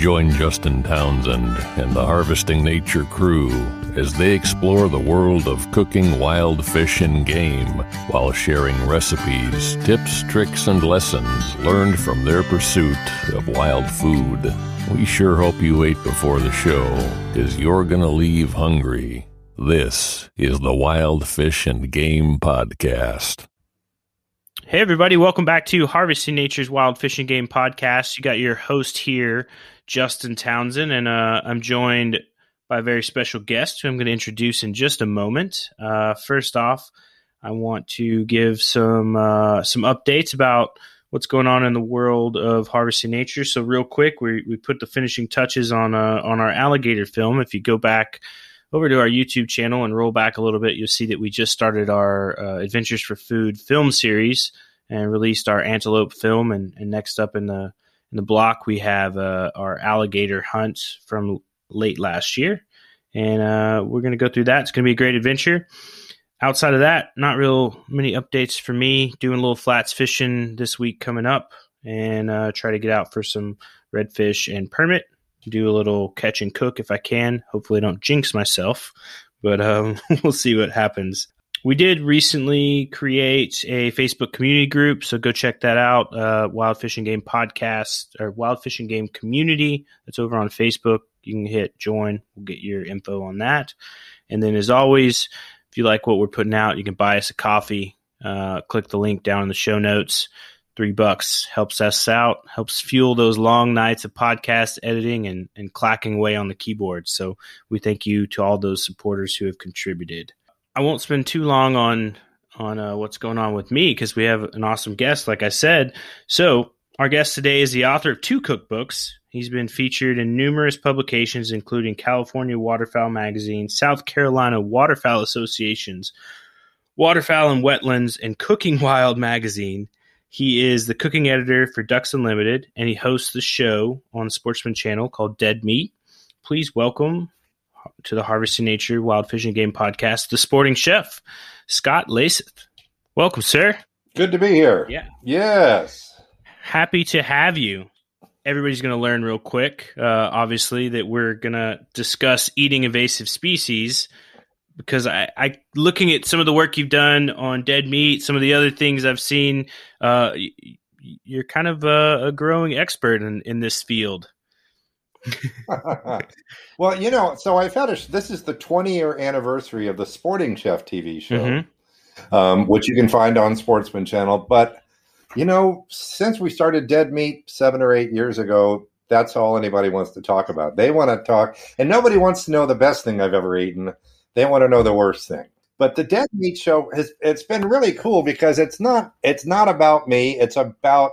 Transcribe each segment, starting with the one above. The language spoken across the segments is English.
Join Justin Townsend and the Harvesting Nature crew as they explore the world of cooking wild fish and game while sharing recipes, tips, tricks, and lessons learned from their pursuit of wild food. We sure hope you ate before the show, because you're going to leave hungry. This is the Wild Fish and Game Podcast. Hey, everybody, welcome back to Harvesting Nature's Wild Fish and Game Podcast. You got your host here, Justin Townsend, and uh, I'm joined by a very special guest who I'm going to introduce in just a moment. Uh, first off, I want to give some uh, some updates about what's going on in the world of harvesting nature. So, real quick, we we put the finishing touches on uh, on our alligator film. If you go back over to our YouTube channel and roll back a little bit, you'll see that we just started our uh, Adventures for Food film series and released our antelope film. And, and next up in the in the block, we have uh, our alligator hunts from late last year, and uh, we're going to go through that. It's going to be a great adventure. Outside of that, not real many updates for me. Doing a little flats fishing this week coming up, and uh, try to get out for some redfish and permit. Do a little catch and cook if I can. Hopefully, I don't jinx myself, but um, we'll see what happens. We did recently create a Facebook community group, so go check that out. Uh, Wild Fish and Game Podcast or Wild Fish and Game Community. That's over on Facebook. You can hit join. We'll get your info on that. And then, as always, if you like what we're putting out, you can buy us a coffee. Uh, click the link down in the show notes. Three bucks helps us out, helps fuel those long nights of podcast editing and, and clacking away on the keyboard. So we thank you to all those supporters who have contributed. I won't spend too long on on uh, what's going on with me because we have an awesome guest, like I said. So our guest today is the author of two cookbooks. He's been featured in numerous publications, including California Waterfowl Magazine, South Carolina Waterfowl Association's Waterfowl and Wetlands, and Cooking Wild Magazine. He is the cooking editor for Ducks Unlimited, and he hosts the show on Sportsman Channel called Dead Meat. Please welcome to the Harvesting Nature Wild Fish and Game podcast, the sporting chef, Scott Leysath. Welcome, sir. Good to be here. Yeah. Yes. Happy to have you. Everybody's going to learn real quick, uh, obviously, that we're going to discuss eating invasive species because I, I, looking at some of the work you've done on dead meat, some of the other things I've seen, uh, you're kind of a, a growing expert in, in this field. well, you know, so I've had a, this is the 20 year anniversary of the Sporting Chef TV show, mm-hmm. um, which you can find on Sportsman Channel. But, you know, since we started Dead Meat seven or eight years ago, that's all anybody wants to talk about. They want to talk, and nobody wants to know the best thing I've ever eaten. They want to know the worst thing. But the Dead Meat show has it's been really cool because it's not it's not about me. It's about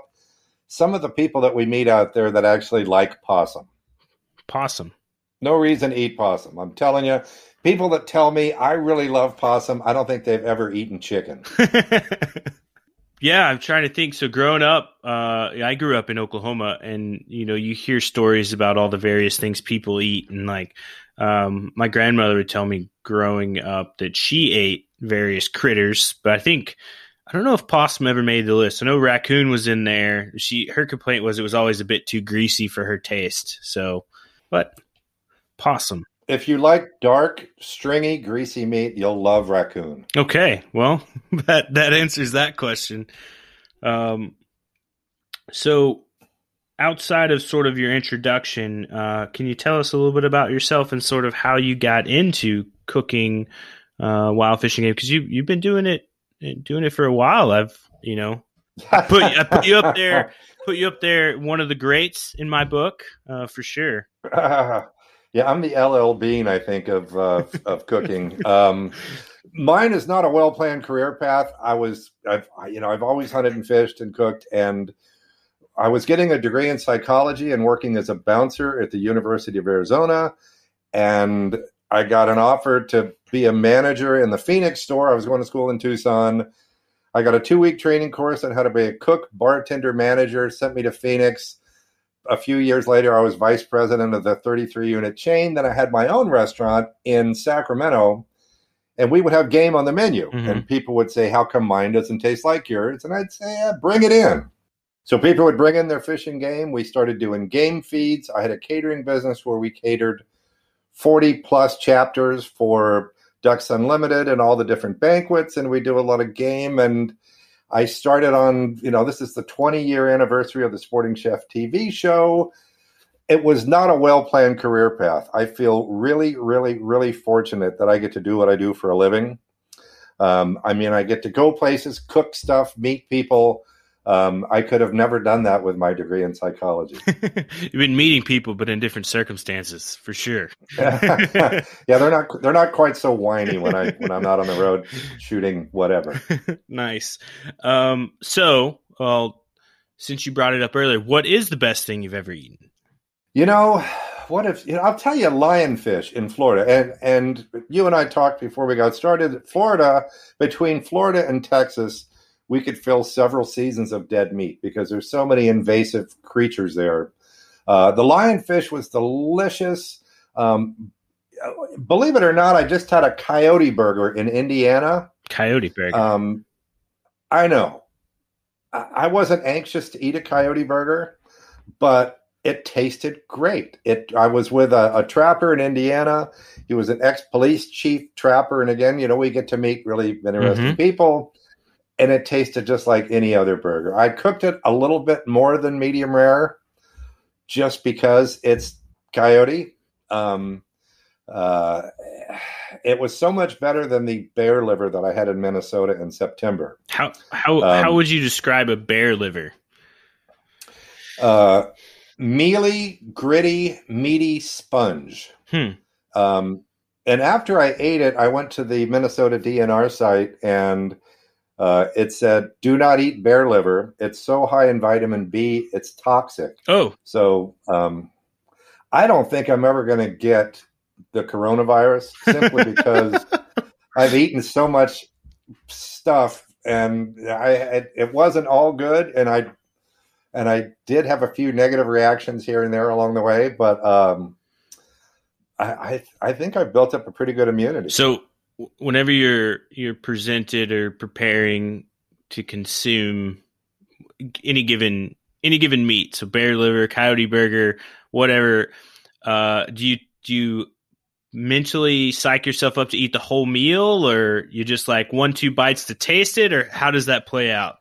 some of the people that we meet out there that actually like possum. Possum. No reason to eat possum. I'm telling you, people that tell me I really love possum, I don't think they've ever eaten chicken. yeah, I'm trying to think. So growing up, uh, I grew up in Oklahoma, and you know, you hear stories about all the various things people eat, and like um, my grandmother would tell me growing up that she ate various critters, but I think I don't know if possum ever made the list. I know raccoon was in there. She her complaint was it was always a bit too greasy for her taste. So, but possum. If you like dark, stringy, greasy meat, you'll love raccoon. Okay, well that that answers that question. Um, so outside of sort of your introduction, uh, can you tell us a little bit about yourself and sort of how you got into cooking uh, wild fishing game? Because you you've been doing it doing it for a while. I've you know put I put you up there, put you up there, one of the greats in my book uh, for sure. yeah, I'm the LL Bean, I think, of uh, of cooking. Um, mine is not a well planned career path. I was, I've, you know, I've always hunted and fished and cooked, and I was getting a degree in psychology and working as a bouncer at the University of Arizona, and I got an offer to be a manager in the Phoenix store. I was going to school in Tucson. I got a two week training course on how to be a cook, bartender, manager, sent me to Phoenix. A few years later, I was vice president of the 33 unit chain. Then I had my own restaurant in Sacramento, and we would have game on the menu. Mm-hmm. And people would say, How come mine doesn't taste like yours? And I'd say, yeah, Bring it in. So people would bring in their fishing game. We started doing game feeds. I had a catering business where we catered 40 plus chapters for Ducks Unlimited and all the different banquets, and we do a lot of game. And I started on, you know, this is the 20 year anniversary of the Sporting Chef TV show. It was not a well planned career path. I feel really, really, really fortunate that I get to do what I do for a living. Um, I mean, I get to go places, cook stuff, meet people. Um, I could have never done that with my degree in psychology. You've been meeting people, but in different circumstances, for sure. yeah, they're not they're not quite so whiny when I when I'm not on the road shooting whatever. nice. Um, so, well, since you brought it up earlier, what is the best thing you've ever eaten? You know, what if you know, I'll tell you lionfish in Florida, and and you and I talked before we got started. Florida, between Florida and Texas we could fill several seasons of dead meat because there's so many invasive creatures there. Uh, the lionfish was delicious. Um, believe it or not, I just had a coyote burger in Indiana. Coyote burger. Um, I know. I wasn't anxious to eat a coyote burger, but it tasted great. It. I was with a, a trapper in Indiana. He was an ex-police chief trapper, and again, you know, we get to meet really interesting mm-hmm. people and it tasted just like any other burger. I cooked it a little bit more than medium rare, just because it's coyote. Um, uh, it was so much better than the bear liver that I had in Minnesota in September. How how um, how would you describe a bear liver? Uh, mealy, gritty, meaty sponge. Hmm. Um, and after I ate it, I went to the Minnesota DNR site and uh, it said, "Do not eat bear liver. It's so high in vitamin B, it's toxic." Oh, so um, I don't think I'm ever going to get the coronavirus simply because I've eaten so much stuff, and I it, it wasn't all good, and I and I did have a few negative reactions here and there along the way, but um, I, I I think I've built up a pretty good immunity. So whenever you're you're presented or preparing to consume any given any given meat, so bear liver, coyote burger, whatever, uh, do you do you mentally psych yourself up to eat the whole meal, or you just like one two bites to taste it, or how does that play out?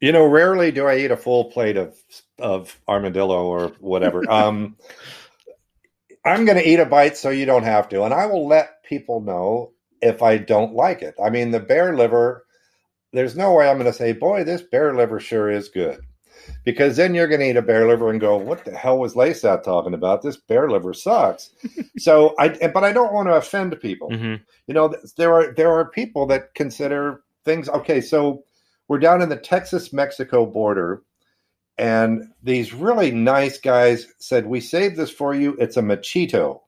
You know, rarely do I eat a full plate of of armadillo or whatever. um, I'm going to eat a bite so you don't have to, and I will let people know if I don't like it. I mean, the bear liver. There's no way I'm going to say, "Boy, this bear liver sure is good," because then you're going to eat a bear liver and go, "What the hell was Leysath talking about? This bear liver sucks." so I, but I don't want to offend people. Mm-hmm. You know, there are there are people that consider things okay. So we're down in the Texas Mexico border and these really nice guys said, "We saved this for you. It's a machito."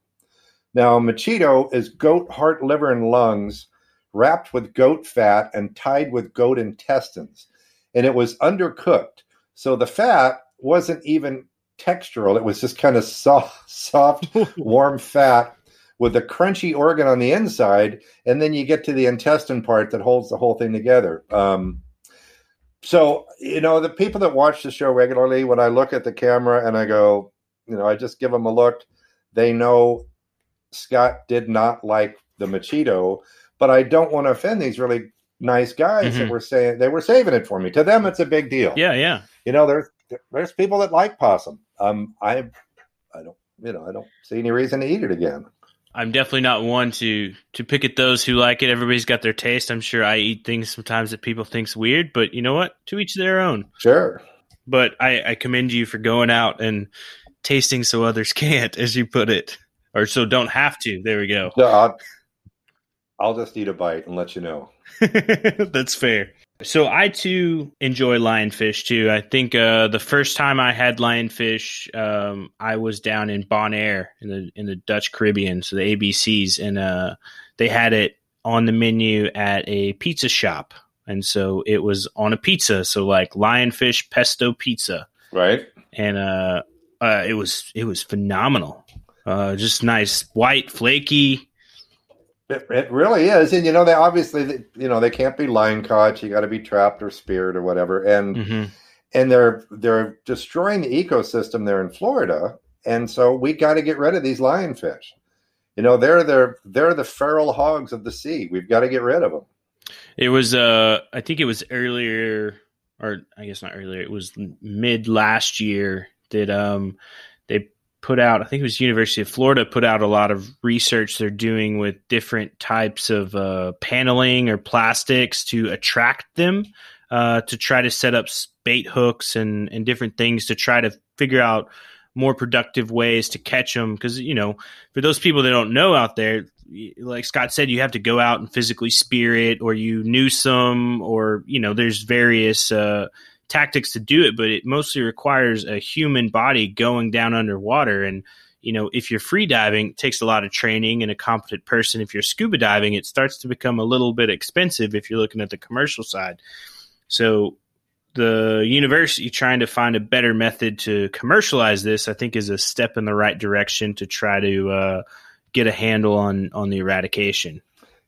Now, machito is goat heart, liver, and lungs wrapped with goat fat and tied with goat intestines, and it was undercooked, so the fat wasn't even textural. It was just kind of soft, soft, warm fat with a crunchy organ on the inside, and then you get to the intestine part that holds the whole thing together. Um, so you know the people that watch the show regularly, when I look at the camera and I go, you know, I just give them a look. They know Scott did not like the Machito, but I don't want to offend these really nice guys mm-hmm. that were saying they were saving it for me. To them, it's a big deal. Yeah, yeah. You know, there's there's people that like possum. Um, I I don't you know I don't see any reason to eat it again. I'm definitely not one to to pick at those who like it. Everybody's got their taste. I'm sure I eat things sometimes that people think's weird, but you know what? To each their own. Sure. But I, I commend you for going out and tasting so others can't, as you put it, or so don't have to. There we go. No, I'll, I'll just eat a bite and let you know. That's fair. So I too enjoy lionfish too. I think uh, the first time I had lionfish, um, I was down in Bonaire in the in the Dutch Caribbean, so the ABCs, and uh, they had it on the menu at a pizza shop, and so it was on a pizza, so like lionfish pesto pizza, right? And uh, uh it was it was phenomenal, uh, just nice white flaky it, it really is, and you know they obviously you know they can't be line caught. You got to be trapped or speared or whatever, and mm-hmm. and they're they're destroying the ecosystem there in Florida, and so we got to get rid of these lionfish. You know they're they're they're the feral hogs of the sea. We've got to get rid of them. It was uh I think it was earlier, or I guess not earlier. It was mid last year that um they put out, I think it was University of Florida put out a lot of research they're doing with different types of uh, paneling or plastics to attract them uh, to try to set up bait hooks and, and different things to try to figure out more productive ways to catch them. Because, you know, for those people that don't know out there, like Scott said, you have to go out and physically spear it or you noose them or, you know, there's various. Uh, tactics to do it, but it mostly requires a human body going down underwater. And, you know, if you're free diving, it takes a lot of training and a competent person. If you're scuba diving, it starts to become a little bit expensive if you're looking at the commercial side. So the university trying to find a better method to commercialize this, I think, is a step in the right direction to try to uh, get a handle on on the eradication.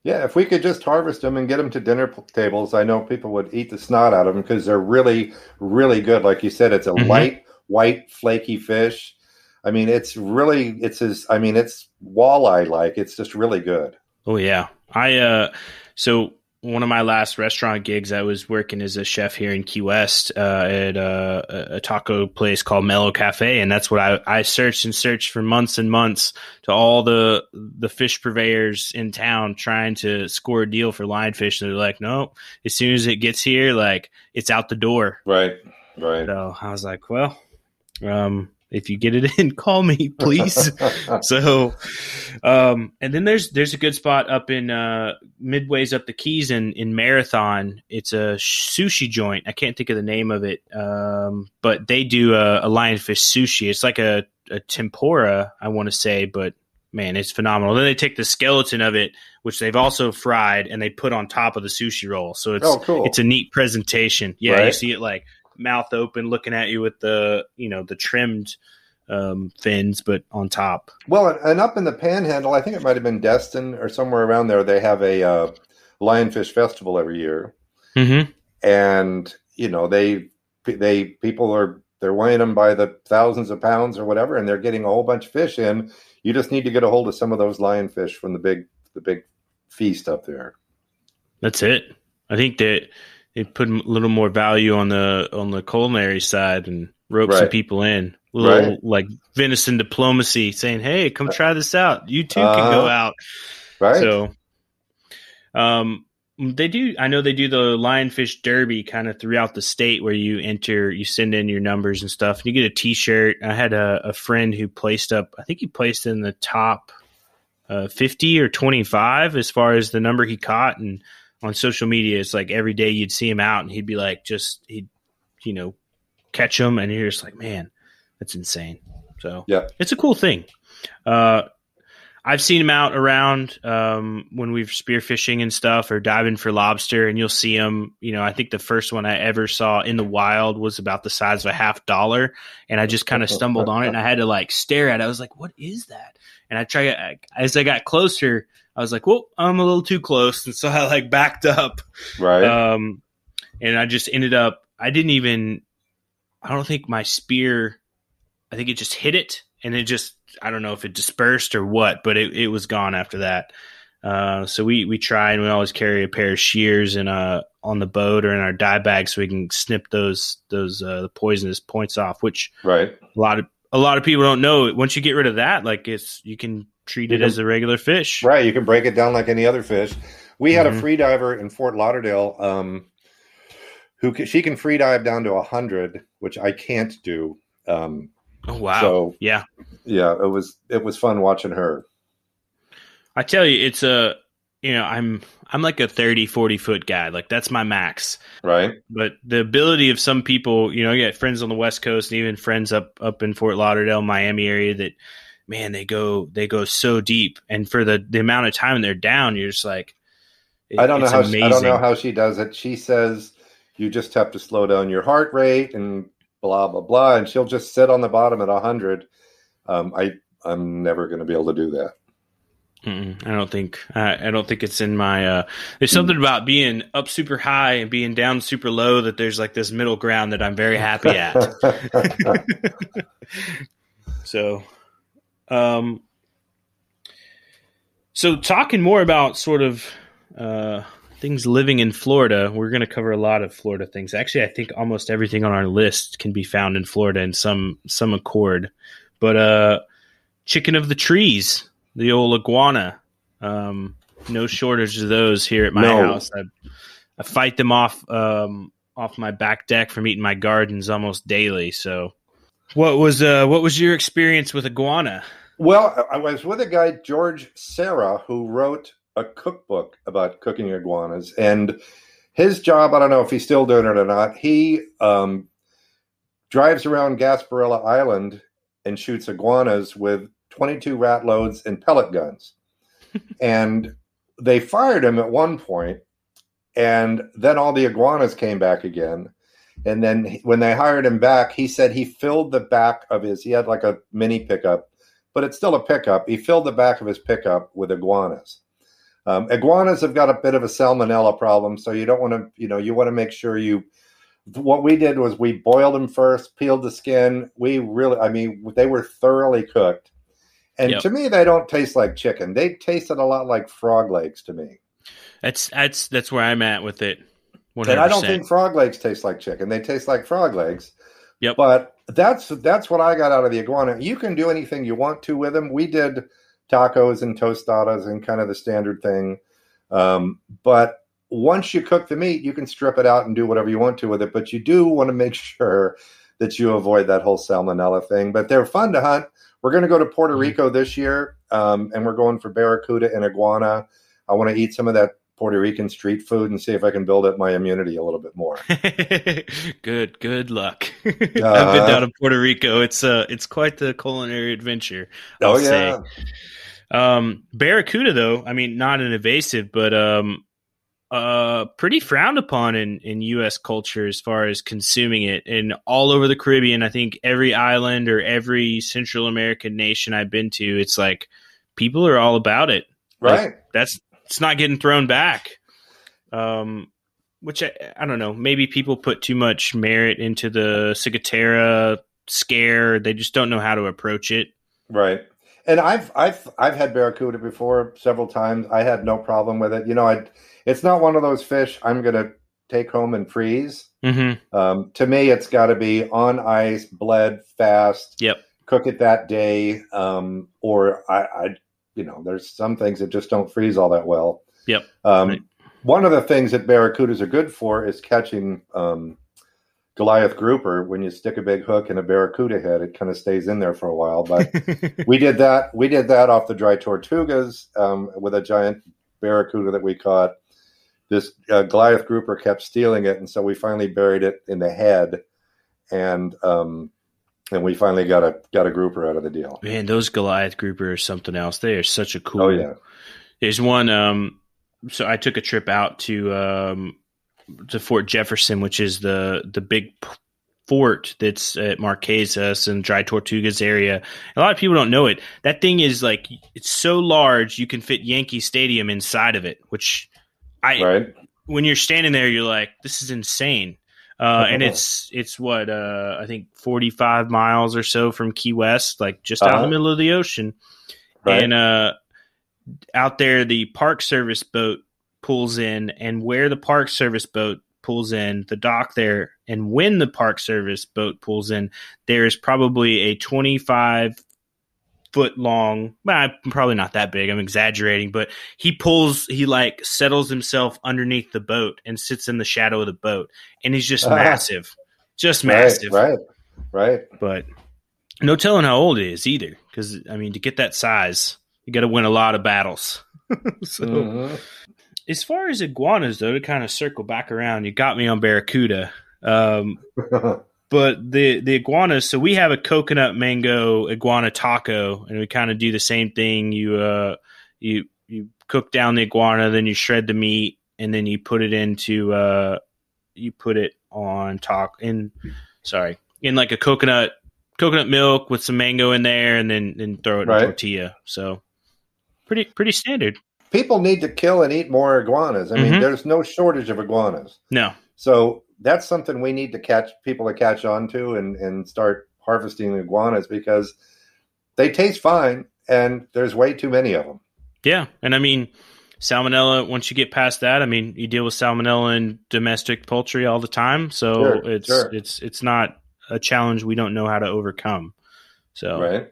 Yeah, if we could just harvest them and get them to dinner tables, I know people would eat the snot out of them because they're really, really good. Like you said, it's a mm-hmm. light, white, flaky fish. I mean, it's really, it's as, I mean, it's walleye like. It's just really good. Oh yeah, I uh, so one of my last restaurant gigs, I was working as a chef here in Key West uh, at uh, a taco place called Mellow Cafe, and that's what I, I searched and searched for months and months to all the the fish purveyors in town trying to score a deal for lionfish. And they're like, no, as soon as it gets here, like it's out the door. Right, right. So I was like, well, um, if you get it in, call me, please. so, um, and then there's there's a good spot up in uh, midways up the Keys in in Marathon. It's a sushi joint. I can't think of the name of it, um, but they do a, a lionfish sushi. It's like a, a tempura, I want to say, but man, it's phenomenal. Then they take the skeleton of it, which they've also fried, and they put on top of the sushi roll. So it's oh, cool. it's a neat presentation. Yeah, right. you see it like mouth open, looking at you with the you know the trimmed um, fins, but on top. Well, and up in the Panhandle, I think it might have been Destin or somewhere around there. They have a uh, lionfish festival every year, mm-hmm. and you know they they people are they're weighing them by the thousands of pounds or whatever, and they're getting a whole bunch of fish in. You just need to get a hold of some of those lionfish from the big the big feast up there. That's it. I think that it put a little more value on the on the culinary side and rope right. some people in. A little right. like venison diplomacy, saying, "Hey, come try this out. You too uh can go uh-huh. out." Right. So, um, they do. I know they do the lionfish derby kind of throughout the state, where you enter, you send in your numbers and stuff, and you get a T-shirt. I had a, a friend who placed up. I think he placed in the top uh, fifty or twenty-five as far as the number he caught, and on social media, it's like every day you'd see him out and he'd be like, just, he'd, you know, catch him, and you're just like, man, that's insane. So yeah, it's a cool thing. Uh, I've seen him out around um, when we've spearfishing and stuff or diving for lobster, and you'll see him. You know, I think the first one I ever saw in the wild was about the size of a half dollar, and I just kind of stumbled on it, and I had to like stare at it. I was like, "What is that?" And I try as I got closer, I was like, "Well, I'm a little too close," and so I like backed up. Right. Um, and I just ended up. I didn't even. I don't think my spear. I think it just hit it, and it just I don't know if it dispersed or what, but it, it was gone after that. Uh, so we we try and we always carry a pair of shears in uh on the boat or in our dye bag so we can snip those those uh, the poisonous points off. Which right a lot of a lot of people don't know. Once you get rid of that, like it's you can treat it as a regular fish. Right, you can break it down like any other fish. We had Mhm. a free diver in Fort Lauderdale um, who she can free dive down to hundred, which I can't do. Um, Oh wow! So- yeah, yeah, it was it was fun watching her. I tell you, it's a you know I'm I'm like a 30, 40 foot guy. Like that's my max. Right, but the ability of some people, you know, you got friends on the West Coast and even friends up up in Fort Lauderdale, Miami area that man, they go they go so deep and for the the amount of time they're down, you're just like it- I don't know how she, I don't know how she does it. She says you just have to slow down your heart rate and blah blah blah, and she'll just sit on the bottom at hundred. Um, I I'm never going to be able to do that. Mm-mm, I don't think I, I don't think it's in my. Uh, there's something about being up super high and being down super low that there's like this middle ground that I'm very happy at. So, um, so talking more about sort of uh, things living in Florida, we're going to cover a lot of Florida things. Actually, I think almost everything on our list can be found in Florida in some some accord. But uh, chicken of the trees, the old iguana, um, no shortage of those here at my No. house. I, I fight them off um, off my back deck from eating my gardens almost daily. So. What was uh what was your experience with iguana? Well, I was with a guy, George Cera, who wrote a cookbook about cooking iguanas. And his job, I don't know if he's still doing it or not, he um, drives around Gasparilla Island and shoots iguanas with 22 rat loads and pellet guns. and they fired him at one point, and then all the iguanas came back again. And then when they hired him back, he said he filled the back of his, he had like a mini pickup but it's still a pickup. He filled the back of his pickup with iguanas. Um, iguanas have got a bit of a salmonella problem, so you don't want to, you know, you want to make sure you. What we did was we boiled them first, peeled the skin. We really, I mean, they were thoroughly cooked, and Yep. to me, they don't taste like chicken. They tasted a lot like frog legs to me. That's that's that's where I'm at with it. 100%. And I don't think frog legs taste like chicken. They taste like frog legs. Yep. But that's that's what I got out of the iguana. You can do anything you want to with them. We did tacos and tostadas and kind of the standard thing. Um, but once you cook the meat, you can strip it out and do whatever you want to with it. But you do want to make sure that you avoid that whole salmonella thing. But they're fun to hunt. We're going to go to Puerto Mhm. Rico this year, um, and we're going for barracuda and iguana. I want to eat some of that Puerto Rican street food and see if I can build up my immunity a little bit more. good good luck. I've been Uh-huh. down to Puerto Rico. It's uh it's quite the culinary adventure. I'll oh say. yeah, Um, barracuda, though, I mean, not an invasive, but um, uh, pretty frowned upon in in U.S. culture as far as consuming it. And all over the Caribbean, I think every island or every Central American nation I've been to, it's like people are all about it. right. That's it's not getting thrown back. Um, which I, I don't know. Maybe people put too much merit into the ciguatera scare. They just don't know how to approach it. Right. And I've I've I've had barracuda before several times. I had no problem with it. You know, I it's not one of those fish I'm gonna take home and freeze. Mm-hmm. Um, to me, it's got to be on ice, bled fast. Yep. Cook it that day, um, or I, I, you know, there's some things that just don't freeze all that well. Yep. Um, Right. One of the things that barracudas are good for is catching um, Goliath grouper. When you stick a big hook in a barracuda head, it kind of stays in there for a while. But we did that. We did that off the dry tortugas um, with a giant barracuda that we caught. This uh, Goliath grouper kept stealing it, and so we finally buried it in the head. and um, and we finally got a got a grouper out of the deal. Man, those Goliath grouper are something else. They are such a cool. Oh yeah. There's one. Um, so I took a trip out to um, to Fort Jefferson, which is the the big fort that's at Marquesas and Dry Tortugas area. A lot of people don't know it. That thing is like it's so large you can fit Yankee Stadium inside of it. Which I Right. when you're standing there, you're like, this is insane. Uh, and it's it's what uh, I think 45 miles or so from Key West, like just out in Uh-huh. the middle of the ocean. Right. And uh, out there, the Park Service boat pulls in, and where the Park Service boat pulls in, the dock there, and when the Park Service boat pulls in, there is probably a 25 foot long. Well, I'm probably not that big. I'm exaggerating, but he pulls. He like settles himself underneath the boat and sits in the shadow of the boat, and he's just Ah. massive, just massive. right, right. But no telling how old it is either, because I mean, to get that size, you got to win a lot of battles. so, Mhm. as far as iguanas, though, to kind of circle back around, you got me on barracuda. Um, but the the iguanas, so we have a coconut mango iguana taco, and we kind of do the same thing. You uh, you you cook down the iguana, then you shred the meat, and then you put it into uh, you put it on top in sorry in like a coconut coconut milk with some mango in there, and then then throw it in Right. a tortilla. So pretty pretty standard. People need to kill and eat more iguanas. I mean, Mhm. there's no shortage of iguanas. No, So that's something we need to catch people to catch on to and, and start harvesting iguanas because they taste fine and there's way too many of them. Yeah, and I mean salmonella. Once you get past that, I mean you deal with salmonella in domestic poultry all the time, so Sure, it's sure. it's it's not a challenge we don't know how to overcome. So Right.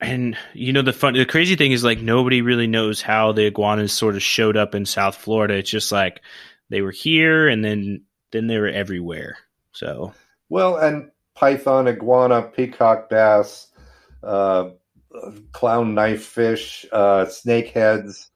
and you know the fun, the crazy thing is like nobody really knows how the iguanas sort of showed up in South Florida. It's just like they were here and then then they were everywhere. So Well, and python, iguana, peacock bass, uh, clown knife fish, uh, snakeheads,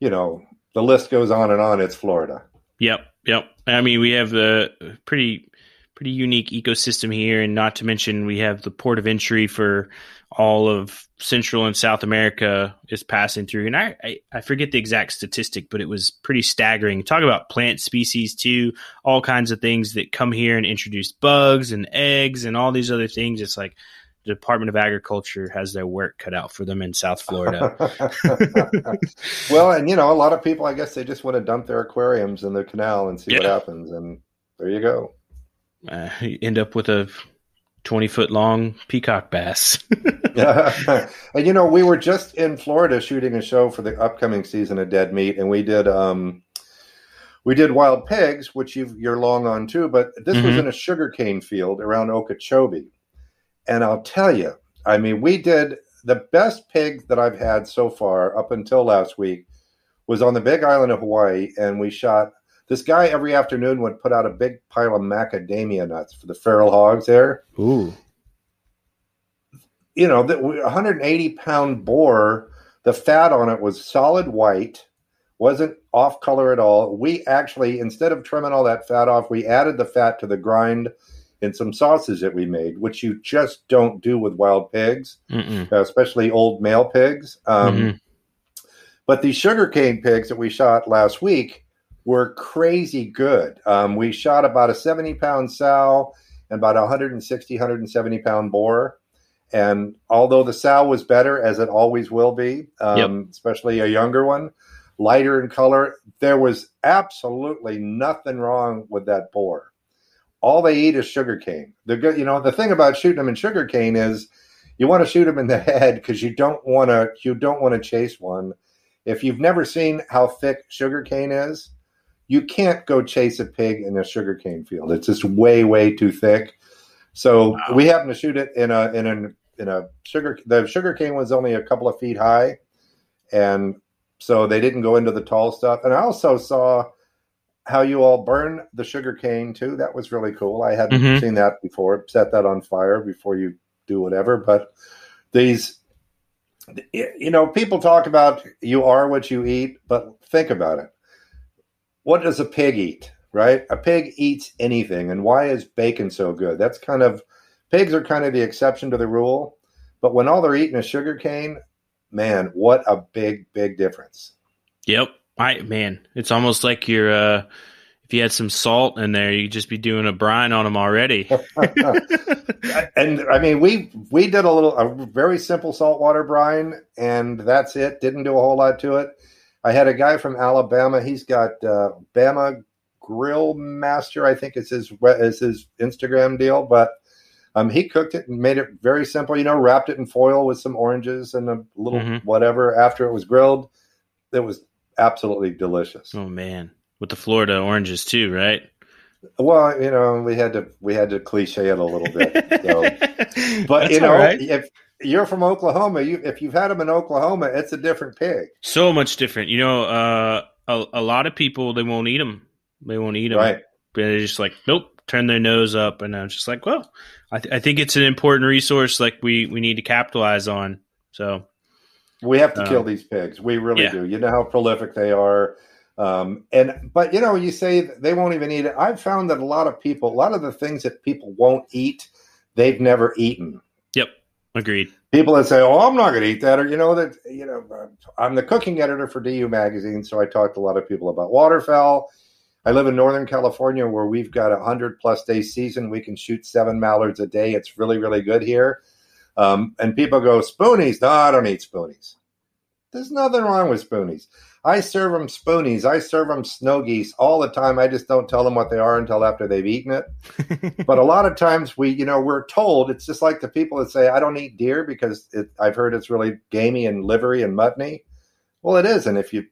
you know, the list goes on and on. It's Florida. Yep, yep. I mean, we have the pretty pretty unique ecosystem here, and not to mention we have the port of entry for all of Central and South America is passing through. And I, I, I forget the exact statistic, but it was pretty staggering. Talk about plant species too, all kinds of things that come here and introduce bugs and eggs and all these other things. It's like the Department of Agriculture has their work cut out for them in South Florida. well, and you know, a lot of people, I guess, they just want to dump their aquariums in the canal and see what happens, and there you go. uh, you end up with a twenty foot long peacock bass. and you know, we were just in Florida shooting a show for the upcoming season of Dead Meat, and we did um, we did wild pigs, which you you're long on too. But this was Mhm. in a sugarcane field around Okeechobee, and I'll tell you, I mean, we did the best pig that I've had so far up until last week was on the Big Island of Hawaii, and we shot. This guy every afternoon would put out a big pile of macadamia nuts for the feral hogs there Ooh. you know, the 180 pound boar, the fat on it was solid white, wasn't off color at all. We actually, instead of trimming all that fat off, we added the fat to the grind in some sauces that we made, which you just don't do with wild pigs, uh, especially old male pigs. Um, Mhm. But these sugarcane pigs that we shot last week were crazy good. Um, we shot about a 70 pound sow and about a 160, 170 pound boar. And although the sow was better, as it always will be, um, especially a younger one, lighter in color, there was absolutely nothing wrong with that boar. All they eat is sugarcane. The good, you know, the thing about shooting them in sugarcane is you want to shoot them in the head because you don't want to you don't want to chase one. If you've never seen how thick sugarcane is, you can't go chase a pig in a sugarcane field. It's just way way too thick. So Wow. we happened to shoot it in a in an in a sugar. The sugarcane was only a couple of feet high, and so they didn't go into the tall stuff. And I also saw how you all burn the sugarcane too. That was really cool. I hadn't Mhm. seen that before. Set that on fire before you do whatever. But these, you know, people talk about you are what you eat, but think about it. What does a pig eat? right? A pig eats anything. And why is bacon so good? That's kind of, pigs are kind of the exception to the rule. But when all they're eating is sugar cane, man, what a big, big difference. Yep. I man, it's almost like you're uh if you had some salt in there, you'd just be doing a brine on them already. and I mean, we we did a little a very simple saltwater brine, and that's it. Didn't do a whole lot to it. I had a guy from Alabama. He's got uh, Bama Grill Master, I think is his is his Instagram deal, but um, he cooked it and made it very simple. You know, wrapped it in foil with some oranges and a little mm-hmm. whatever after it was grilled. It was absolutely delicious. Oh man, with the Florida oranges too, right? Well, you know, we had to we had to cliche it a little bit. So. but you know, right. if you're from Oklahoma, you if you've had them in Oklahoma, it's a different pig. So much different. You know, uh, a, a lot of people they won't eat them. They won't eat them. Right. They're just like, nope, turn their nose up, and I'm just like, well, I, th- I think it's an important resource, like we we need to capitalize on. So we have to um, kill these pigs. We really yeah. do. You know how prolific they are. Um, and but you know, you say they won't even eat it. I've found that a lot of people, a lot of the things that people won't eat, they've never eaten. Agreed. People that say, "Oh, I'm not going to eat that," or you know that you know, I'm the cooking editor for DU Magazine, so I talk to a lot of people about waterfowl. I live in Northern California where we've got a hundred plus day season. We can shoot seven mallards a day. It's really, really good here. Um, and people go, spoonies. No, I don't eat spoonies. There's nothing wrong with spoonies. I serve them spoonies. I serve them snow geese all the time. I just don't tell them what they are until after they've eaten it. but a lot of times we, you know, we're told it's just like the people that say, I don't eat deer because it, I've heard it's really gamey and livery and muttony. Well, it isn't if you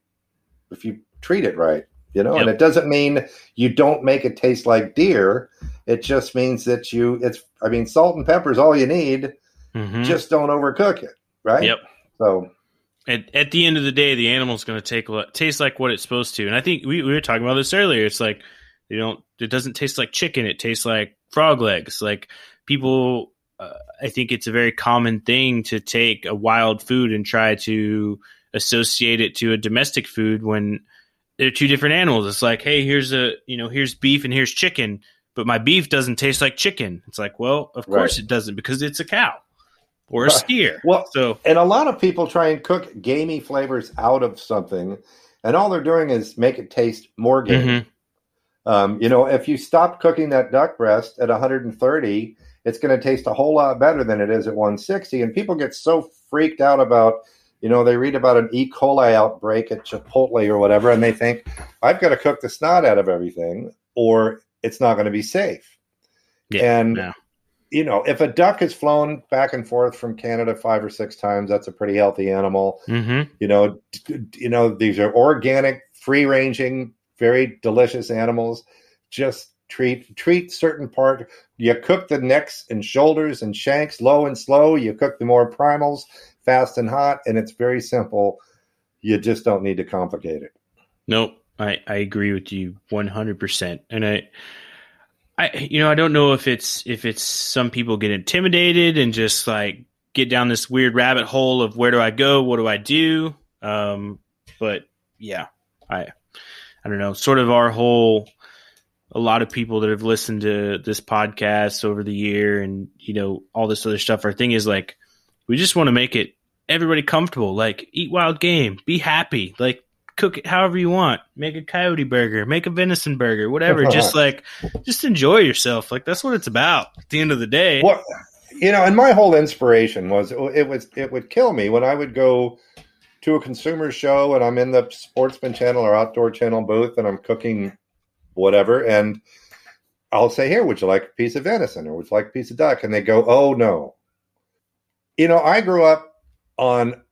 if you treat it right, you know. Yep. And it doesn't mean you don't make it taste like deer. It just means that you. It's. I mean, salt and pepper is all you need Mm-hmm. Just don't overcook it, right? Yep. So at, at the end of the day, the animal's going to take taste like what it's supposed to. And I think we, we were talking about this earlier. It's like you don't. It doesn't taste like chicken. It tastes like frog legs. Like people, uh, I think it's a very common thing to take a wild food and try to associate it to a domestic food when they're two different animals. It's like, hey, here's a you know here's beef and here's chicken, but my beef doesn't taste like chicken. It's like, well, of course it doesn't because it's a cow or a steer. Well, so and a lot of people try and cook gamey flavors out of something, and all they're doing is make it taste more gamey. Mm-hmm. Um, you know, if you stop cooking that duck breast at 130, it's going to taste a whole lot better than it is at 160. And people get so freaked out about, you know, they read about an E. coli outbreak at Chipotle or whatever, and they think I've got to cook the snot out of everything, or it's not going to be safe. Yeah, and yeah you know, if a duck has flown back and forth from Canada five or six times, that's a pretty healthy animal. Mm-hmm. You know, you know these are organic, free ranging, very delicious animals. Just treat treat certain part. You cook the necks and shoulders and shanks low and slow. You cook the more primals fast and hot, and it's very simple. You just don't need to complicate it. Nope, I I agree with you one hundred percent, and I I you know I don't know if it's if it's some people get intimidated and just like get down this weird rabbit hole of where do I go, what do I do? Um, but yeah, I I don't know. Sort of our whole a lot of people that have listened to this podcast over the year and you know all this other stuff. Our thing is like we just want to make it everybody comfortable. Like eat wild game, be happy. Like cook it however you want. Make a coyote burger, make a venison burger, whatever. just like, just enjoy yourself. Like that's what it's about. At the end of the day. Well, you know, and my whole inspiration was it was it would kill me when I would go to a consumer show and I'm in the Sportsman Channel or Outdoor Channel booth and I'm cooking whatever and I'll say, "Here, would you like a piece of venison or would you like a piece of duck?" And they go, "Oh no." You know, I grew up on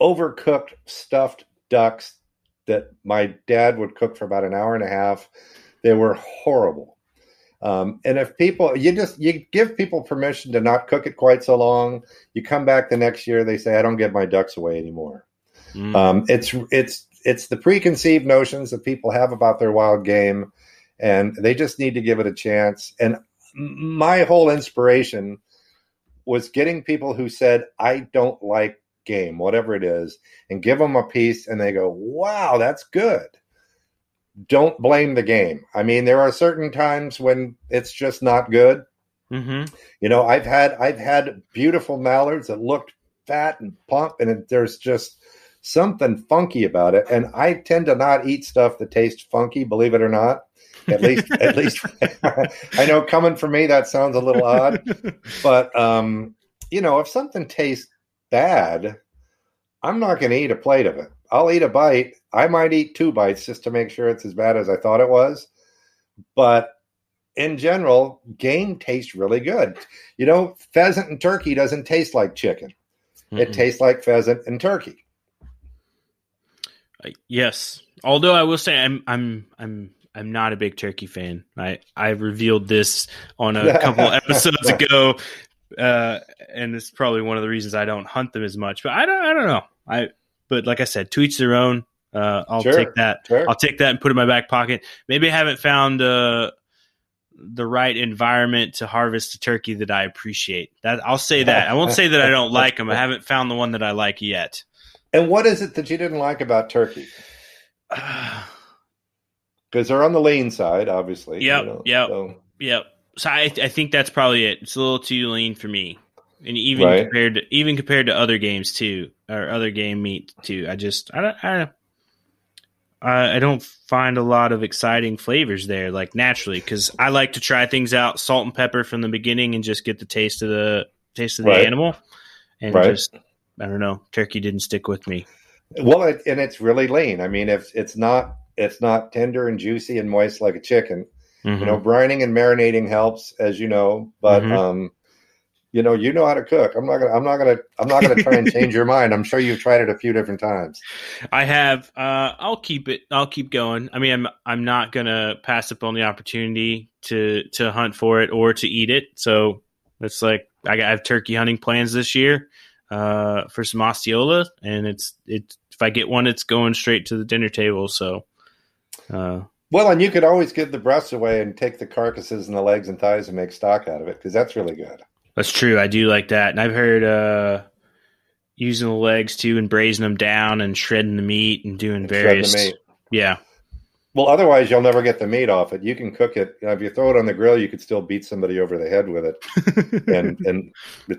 overcooked stuffed ducks that my dad would cook for about an hour and a half. They were horrible. Um, and if people, you just you give people permission to not cook it quite so long. You come back the next year, they say, "I don't get my ducks away anymore." Mm. Um, it's it's it's the preconceived notions that people have about their wild game, and they just need to give it a chance. And my whole inspiration was getting people who said, "I don't like game, whatever it is, and give them a piece, and they go, "Wow, that's good." don't blame the game. I mean, there are certain times when it's just not good. Mm-hmm. You know, I've had I've had beautiful mallards that looked fat and plump, and it, there's just something funky about it. And I tend to not eat stuff that tastes funky, believe it or not. At least, at least, I know coming from me that sounds a little odd, but um, you know, if something tastes bad, I'm not going to eat a plate of it. I'll eat a bite. I might eat two bites just to make sure it's as bad as I thought it was. But in general, game tastes really good. You know, pheasant and turkey doesn't taste like chicken. Mm-mm. It tastes like pheasant and turkey. Uh, yes. Although I will say I'm I'm I'm I'm not a big turkey fan. I I revealed this on a couple episodes ago, uh, and it's probably one of the reasons I don't hunt them as much. But I don't I don't know. I but like I said, to each their own. Uh, I'll sure, take that. Sure. I'll take that and put it in my back pocket. Maybe I haven't found uh, the right environment to harvest a turkey that I appreciate. That I'll say that. I won't say that I don't like them. I haven't found the one that I like yet. And what is it that you didn't like about turkey? Because they're on the lean side, obviously. Yep. You know, yep. So. Yep. So I, I think that's probably it. It's a little too lean for me, and even right. compared to even compared to other games too, or other game meat too. I just I don't I, I don't find a lot of exciting flavors there, like naturally, because I like to try things out, salt and pepper from the beginning, and just get the taste of the taste of the right. animal, and right. just I don't know, turkey didn't stick with me. Well, it, and it's really lean. I mean, if it's not it's not tender and juicy and moist like a chicken. Mm-hmm. You know, brining and marinating helps, as you know, but mm-hmm. um, you know, you know how to cook. I'm not gonna, I'm not gonna, I'm not gonna try and change your mind. I'm sure you've tried it a few different times. I have. Uh, I'll keep it. I'll keep going. I mean, I'm, I'm not gonna pass up on the opportunity to to hunt for it or to eat it. So it's like I have turkey hunting plans this year uh, for some Osceola, and it's it. If I get one, it's going straight to the dinner table. So uh, well, and you could always give the breasts away and take the carcasses and the legs and thighs and make stock out of it because that's really good. That's true. I do like that, and I've heard uh, using the legs too and braising them down and shredding the meat and doing and various. Yeah. Well, otherwise you'll never get the meat off it. You can cook it. You know, if you throw it on the grill, you could still beat somebody over the head with it, and and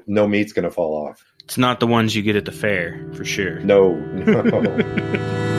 no meat's going to fall off. It's not the ones you get at the fair for sure. No. no.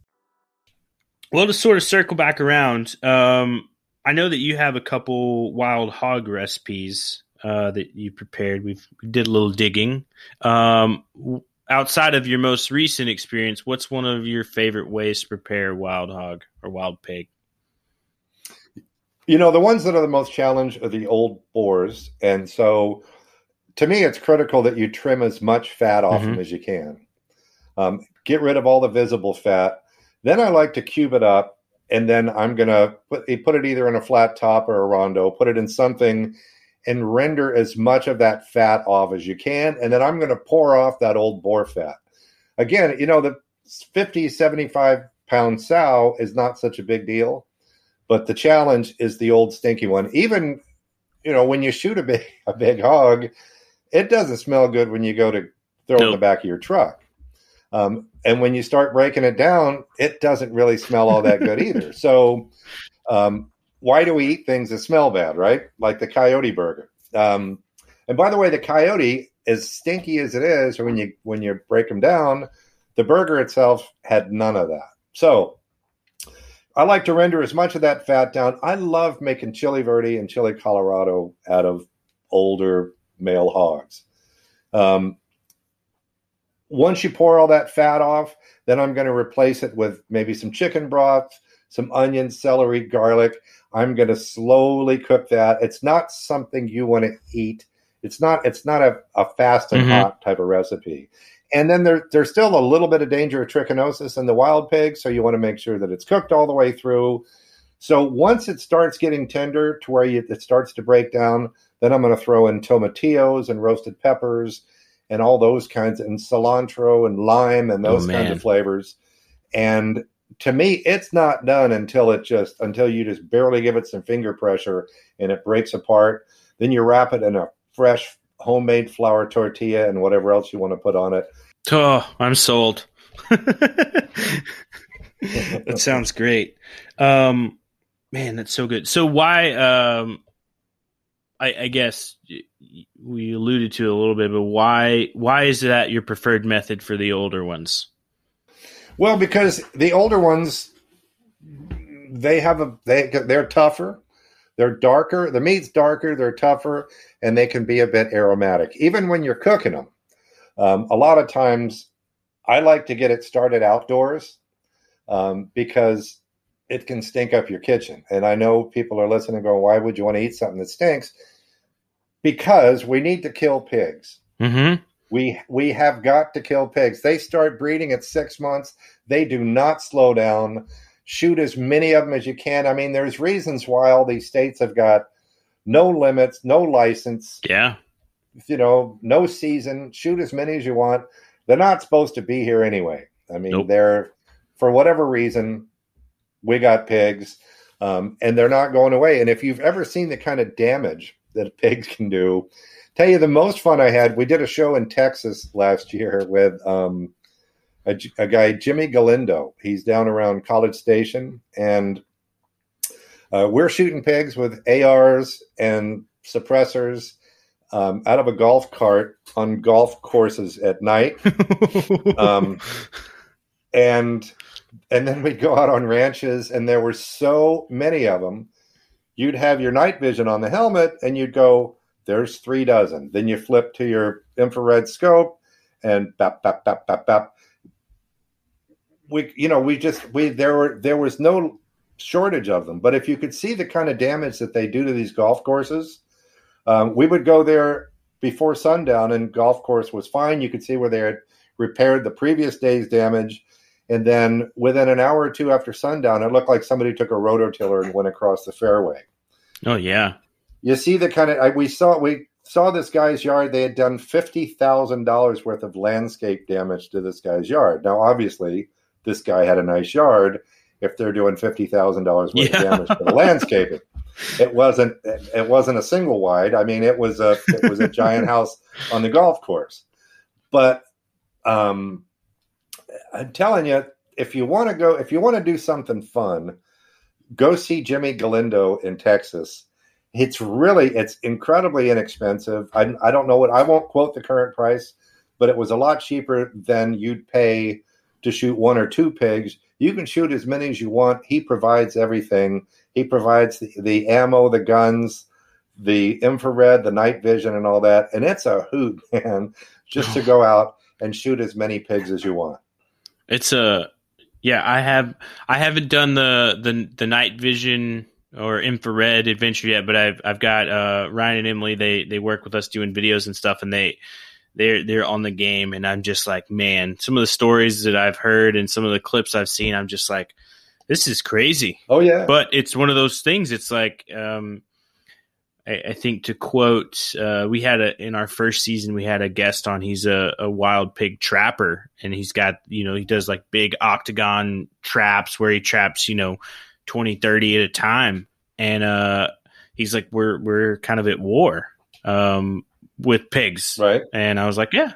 Well, to sort of circle back around, um, I know that you have a couple wild hog recipes uh, that you prepared. We've, we did a little digging. Um, outside of your most recent experience, what's one of your favorite ways to prepare wild hog or wild pig? You know, the ones that are the most challenged are the old boars. And so to me, it's critical that you trim as much fat off mm-hmm. them as you can. Um, get rid of all the visible fat then I like to cube it up, and then I'm gonna put eh, put it either in a flat top or a rondo, put it in something, and render as much of that fat off as you can, and then I'm gonna pour off that old boar fat. Again, you know the 50, 75 pound sow is not such a big deal, but the challenge is the old stinky one. Even you know when you shoot a big a big hog, it doesn't smell good when you go to throw nope. in the back of your truck. Um, and when you start breaking it down, it doesn't really smell all that good either. So, um, why do we eat things that smell bad, right? Like the coyote burger. Um, and by the way, the coyote, as stinky as it is, when you when you break them down, the burger itself had none of that. So, I like to render as much of that fat down. I love making chili verde and chili colorado out of older male hogs. Um, once you pour all that fat off, then I'm going to replace it with maybe some chicken broth, some onion, celery, garlic. I'm going to slowly cook that. It's not something you want to eat. It's not. It's not a, a fast and mm-hmm. hot type of recipe. And then there, there's still a little bit of danger of trichinosis in the wild pig, so you want to make sure that it's cooked all the way through. So once it starts getting tender to where you, it starts to break down, then I'm going to throw in tomatillos and roasted peppers and all those kinds, and cilantro and lime and those oh, kinds of flavors. And to me, it's not done until it just until you just barely give it some finger pressure and it breaks apart. Then you wrap it in a fresh homemade flour tortilla and whatever else you want to put on it. Oh, I'm sold. that sounds great. Um, man, that's so good. So why? Um, I, I guess we alluded to a little bit, but why? Why is that your preferred method for the older ones? Well, because the older ones, they have a they they're tougher, they're darker. The meat's darker, they're tougher, and they can be a bit aromatic, even when you're cooking them. Um, a lot of times, I like to get it started outdoors um, because it can stink up your kitchen. And I know people are listening, going, "Why would you want to eat something that stinks?" Because we need to kill pigs. Mm-hmm. We we have got to kill pigs. They start breeding at six months. They do not slow down. Shoot as many of them as you can. I mean, there's reasons why all these states have got no limits, no license. Yeah. You know, no season. Shoot as many as you want. They're not supposed to be here anyway. I mean, nope. they're for whatever reason, we got pigs, um, and they're not going away. And if you've ever seen the kind of damage that pigs can do, Tell you the most fun I had. We did a show in Texas last year with um, a, a, guy, Jimmy Galindo. He's down around College Station, and uh, we're shooting pigs with ARs and suppressors um, out of a golf cart on golf courses at night. um, and and then we'd go out on ranches, and there were so many of them. You'd have your night vision on the helmet, and you'd go there's three dozen. Then you flip to your infrared scope and bap, bap, bap, bap, bap. We, you know, we just, we, there were, there was no shortage of them. But if you could see the kind of damage that they do to these golf courses, um, we would go there before sundown and golf course was fine. You could see where they had repaired the previous day's damage. And then within an hour or two after sundown, it looked like somebody took a rototiller and went across the fairway. Oh, yeah you see the kind of we saw we saw this guy's yard. They had done fifty thousand dollars worth of landscape damage to this guy's yard. Now, obviously, this guy had a nice yard. If they're doing fifty thousand dollars worth yeah. of damage to the landscaping, it wasn't it wasn't a single wide. I mean, it was a it was a giant house on the golf course. But um, I'm telling you, if you want to go, if you want to do something fun, go see Jimmy Galindo in Texas it's really it's incredibly inexpensive. I, I don't know what I won't quote the current price, but it was a lot cheaper than you'd pay to shoot one or two pigs. You can shoot as many as you want. He provides everything. He provides the, the ammo, the guns, the infrared, the night vision, and all that. And it's a hoot, man, just to go out and shoot as many pigs as you want. It's a yeah. I have I haven't done the the the night vision or infrared adventure yet, but I've I've got uh, Ryan and Emily. They they work with us doing videos and stuff, and they they're they're on the game. And I'm just like, man, some of the stories that I've heard and some of the clips I've seen, I'm just like, this is crazy. Oh yeah, but it's one of those things. It's like, um, I, I think to quote, uh, we had a in our first season we had a guest on. He's a, a wild pig trapper, and he's got you know he does like big octagon traps where he traps you know 20, 30 at a time. And uh, he's like, we're, we're kind of at war um, with pigs. Right. And I was like, yeah,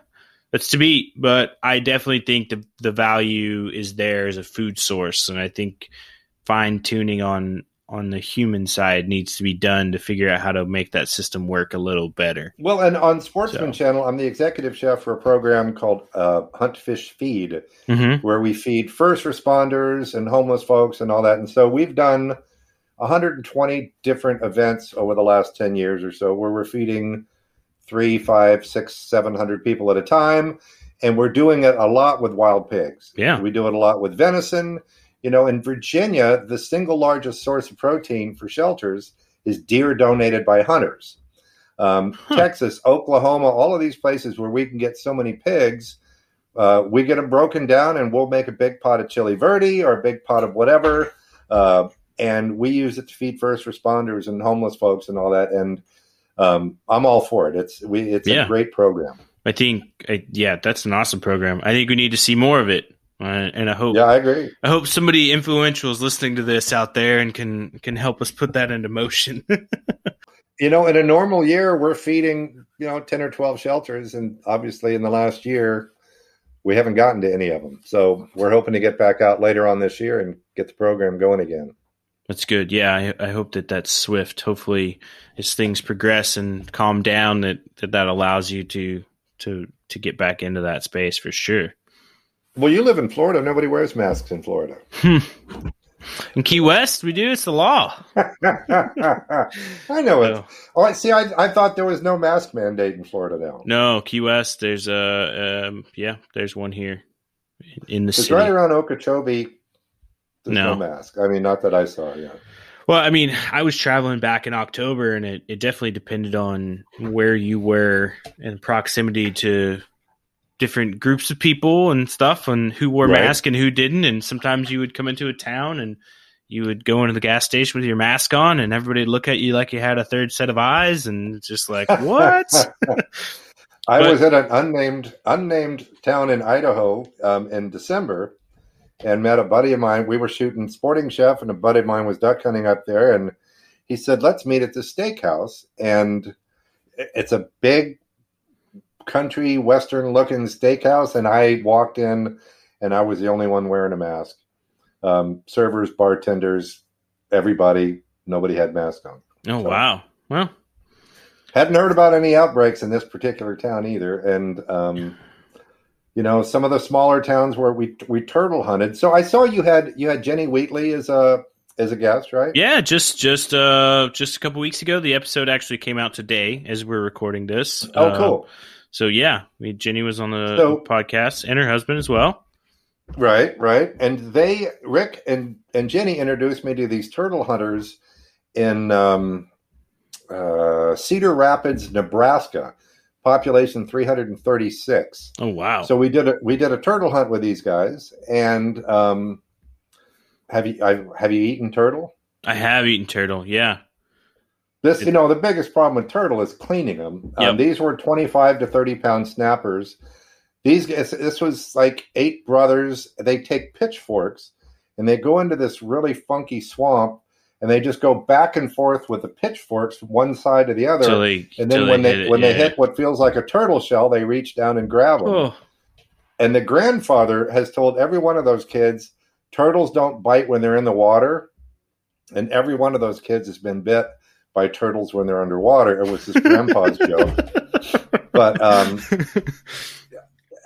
that's to be. But I definitely think the, the value is there as a food source. And I think fine tuning on on the human side needs to be done to figure out how to make that system work a little better. Well, and on Sportsman so. Channel, I'm the executive chef for a program called uh, Hunt Fish Feed, mm-hmm. where we feed first responders and homeless folks and all that. And so we've done 120 different events over the last 10 years or so, where we're feeding three, five, six, seven hundred people at a time. And we're doing it a lot with wild pigs. Yeah. We do it a lot with venison you know, in Virginia, the single largest source of protein for shelters is deer donated by hunters. Um, huh. Texas, Oklahoma, all of these places where we can get so many pigs, uh, we get them broken down, and we'll make a big pot of chili verde or a big pot of whatever, uh, and we use it to feed first responders and homeless folks and all that. And um, I'm all for it. It's we it's Yeah. a great program. I think, I, yeah, that's an awesome program. I think we need to see more of it, and I hope Yeah, I agree. I hope somebody influential is listening to this out there and can can help us put that into motion. You know, in a normal year, we're feeding you know ten or twelve shelters, and obviously in the last year, we haven't gotten to any of them. So we're hoping to get back out later on this year and get the program going again. That's good. Yeah, I, I hope that that's swift. Hopefully, as things progress and calm down, that, that that allows you to to to get back into that space for sure. Well, you live in Florida. Nobody wears masks in Florida. In Key West, we do. It's the law. I know it. Oh, I see. I, I thought there was no mask mandate in Florida now. no, Key West. There's a um, yeah. There's one here in the It's city. right around Okeechobee. There's no. No. mask. I mean, not that I saw. Yeah. Well, I mean, I was traveling back in October, and it, it definitely depended on where you were and proximity to different groups of people and stuff, and who wore Right. masks and who didn't. And sometimes you would come into a town and you would go into the gas station with your mask on, and everybody would look at you like you had a third set of eyes, and just like, what? I But- was at an unnamed unnamed town in Idaho um, in December, and met a buddy of mine. We were shooting Sporting Chef, and a buddy of mine was duck hunting up there, and he said, "Let's meet at the steakhouse." And it's a big country western looking steakhouse, and I walked in, and I was the only one wearing a mask. Um, servers, bartenders, everybody, nobody had masks on. oh So- wow. Well, Hadn't heard about any outbreaks in this particular town either, and um, you know some of the smaller towns where we we turtle hunted. So I saw you had you had Jenny Wheatley as a as a guest, right? yeah, just just uh just a couple weeks ago, the episode actually came out today as we're recording this. Oh, Uh, cool. So yeah, I mean, Jenny was on the So- podcast and her husband as well. Right, right. And they Rick and and Jenny introduced me to these turtle hunters in um, uh, Cedar Rapids, Nebraska. Population 336. Oh wow. So we did a we did a turtle hunt with these guys, and um, have you I, have you eaten turtle? I have eaten turtle. Yeah. This you know the biggest problem with turtle is cleaning them. Um, these were twenty five to thirty pound snappers. These guys, this was like eight brothers. They take pitchforks and they go into this really funky swamp, and they just go back and forth with the pitchforks from one side to the other. They, and then when they hit it, when they hit what feels like a turtle shell, they reach down and grab them. Oh, And the grandfather has told every one of those kids turtles don't bite when they're in the water. And every one of those kids has been bit by turtles when they're underwater. It was his grandpa's joke. But, um,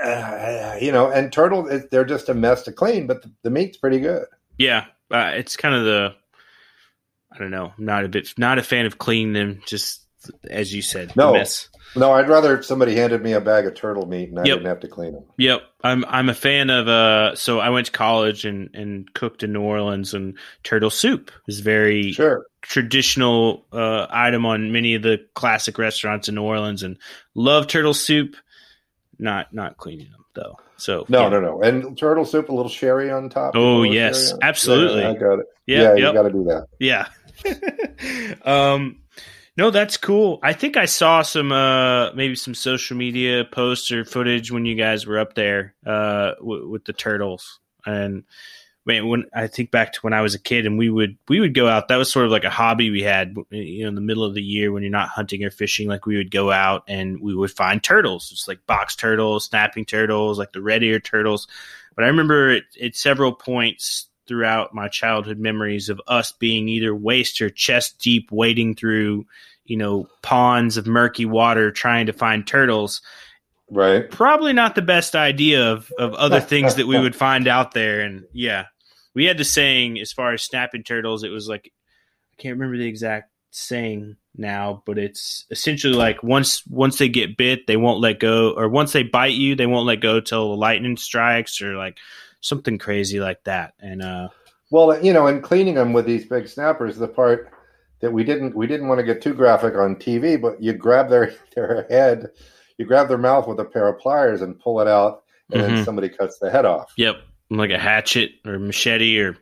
uh, you know, and turtles, they're just a mess to clean, but the, the meat's pretty good. yeah. Uh, it's kind of the. I don't know, not a bit. Not a fan of cleaning them. Just as you said. No. mess. No, I'd rather somebody handed me a bag of turtle meat and I Yep. didn't have to clean them. Yep, I'm I'm a fan of uh. So I went to college and and cooked in New Orleans, and turtle soup is very Sure. traditional uh, item on many of the classic restaurants in New Orleans, and love turtle soup. Not not cleaning them though. So No, yeah. no, no. And turtle soup, a little sherry on top. Oh, yes, absolutely. Yeah, I got it. Yeah, yeah, yep. you got to do that. Yeah. um no, that's cool. I think I saw some uh maybe some social media posts or footage when you guys were up there uh w- with the turtles. And man, when I think back to when I was a kid and we would we would go out. That was sort of like a hobby we had you know in the middle of the year when you're not hunting or fishing like we would go out and we would find turtles. It's like box turtles, snapping turtles, like the red ear turtles. But I remember at several points throughout my childhood memories of us being either waist or chest deep wading through, you know, ponds of murky water trying to find turtles. Right. Probably not the best idea of, of other things that we would find out there. And yeah, we had the saying as far as snapping turtles, it was like, I can't remember the exact saying now, but it's essentially like once once they get bit, they won't let go, or once they bite you, they won't let go till the lightning strikes, or like something crazy like that. And uh, Well, you know, in cleaning them with these big snappers, the part that we didn't we didn't want to get too graphic on TV, but you grab their their head, you grab their mouth with a pair of pliers and pull it out, and Mhm. then somebody cuts the head off. Yep, like a hatchet or machete or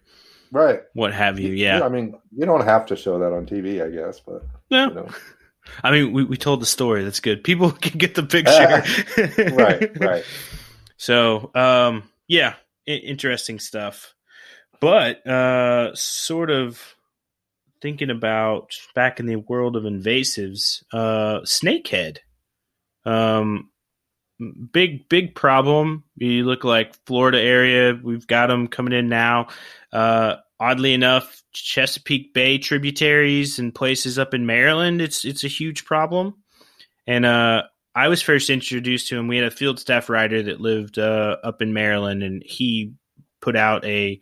Right. what have you. Yeah. I mean, you don't have to show that on TV, I guess, but No. you know. I mean, we, we told the story. That's good. People can get the picture. right, right. So, um, yeah, I- interesting stuff. But uh, sort of thinking about back in the world of invasives, uh, snakehead. Um, big big problem. You look like Florida area. We've got them coming in now. Uh, oddly enough, Chesapeake Bay tributaries and places up in Maryland, it's it's a huge problem. And uh, I was first introduced to him. We had a field staff writer that lived uh, up in Maryland, and he put out a.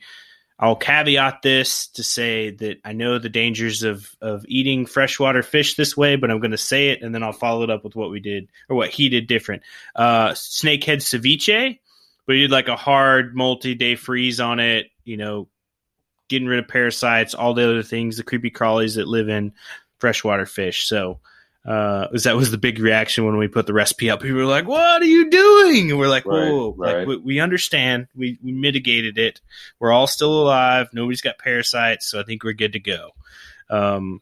I'll caveat this to say that I know the dangers of of eating freshwater fish this way, but I'm going to say it, and then I'll follow it up with what we did or what he did different. Uh, snakehead ceviche, he did like a hard multi-day freeze on it. You know, getting rid of parasites, all the other things, the creepy crawlies that live in freshwater fish. So uh, that was the big reaction when we put the recipe up. People were like, "What are you doing?" And we're like, Right, "Whoa, right. like we, we understand. We we mitigated it. We're all still alive. Nobody's got parasites, so I think we're good to go." Um,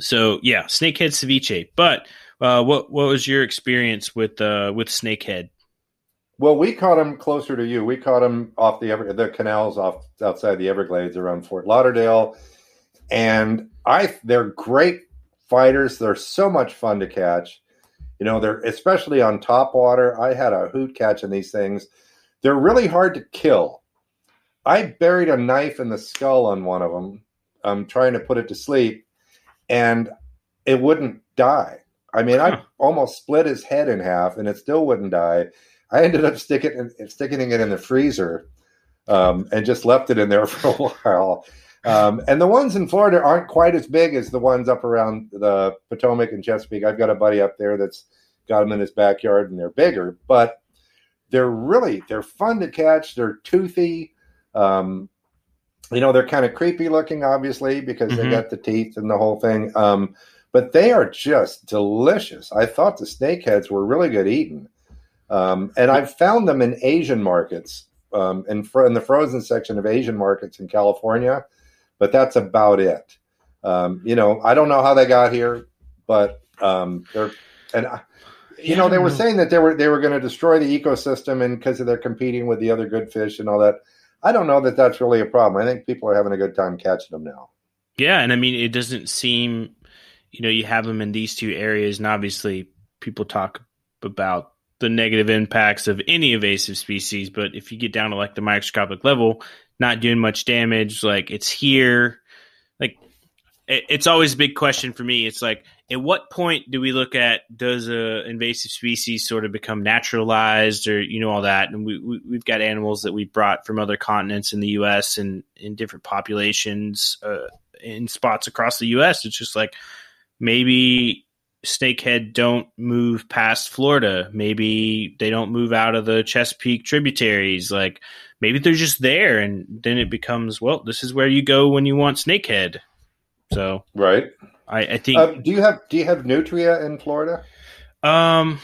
so yeah, snakehead ceviche. But uh, what what was your experience with uh, with snakehead? Well, we caught them closer to you. We caught them off the Ever- the canals off outside the Everglades around Fort Lauderdale, and I they're great fighters. They're so much fun to catch. You know, they're especially on top water. I had a hoot catching these things. They're really hard to kill. I buried a knife in the skull on one of them. I'm trying to put it to sleep, and it wouldn't die. I mean, I almost split his head in half, and it still wouldn't die. I ended up sticking sticking it in the freezer, um, and just left it in there for a while. Um, and the ones in Florida aren't quite as big as the ones up around the Potomac and Chesapeake. I've got a buddy up there that's got them in his backyard, and they're bigger, but they're really they're fun to catch. They're toothy. Um, you know, they're kind of creepy looking, obviously, because they Mhm. got the teeth and the whole thing. Um, but they are just delicious. I thought the snakeheads were really good eating. Um, and I've found them in Asian markets, um, in, fro- in the frozen section of Asian markets in California, but that's about it. Um, you know, I don't know how they got here, but um, they're and I- you Yeah, know they were know. saying that they were they were going to destroy the ecosystem and because they're competing with the other good fish and all that. I don't know that that's really a problem. I think people are having a good time catching them now. Yeah, and I mean, it doesn't seem, you know, you have them in these two areas, and obviously people talk about the negative impacts of any invasive species, but if you get down to like the microscopic level, not doing much damage, like it's here, like it, it's always a big question for me. It's like, at what point do we look at does a invasive species sort of become naturalized, or you know all that? And we, we we've got animals that we brought from other continents in the U.S. and in different populations. Uh, in spots across the US. It's just like maybe snakehead don't move past Florida. Maybe they don't move out of the Chesapeake tributaries. Like maybe they're just there and then it becomes, well, this is where you go when you want snakehead. So Right? I, I think Uh, do you have do you have nutria in Florida? um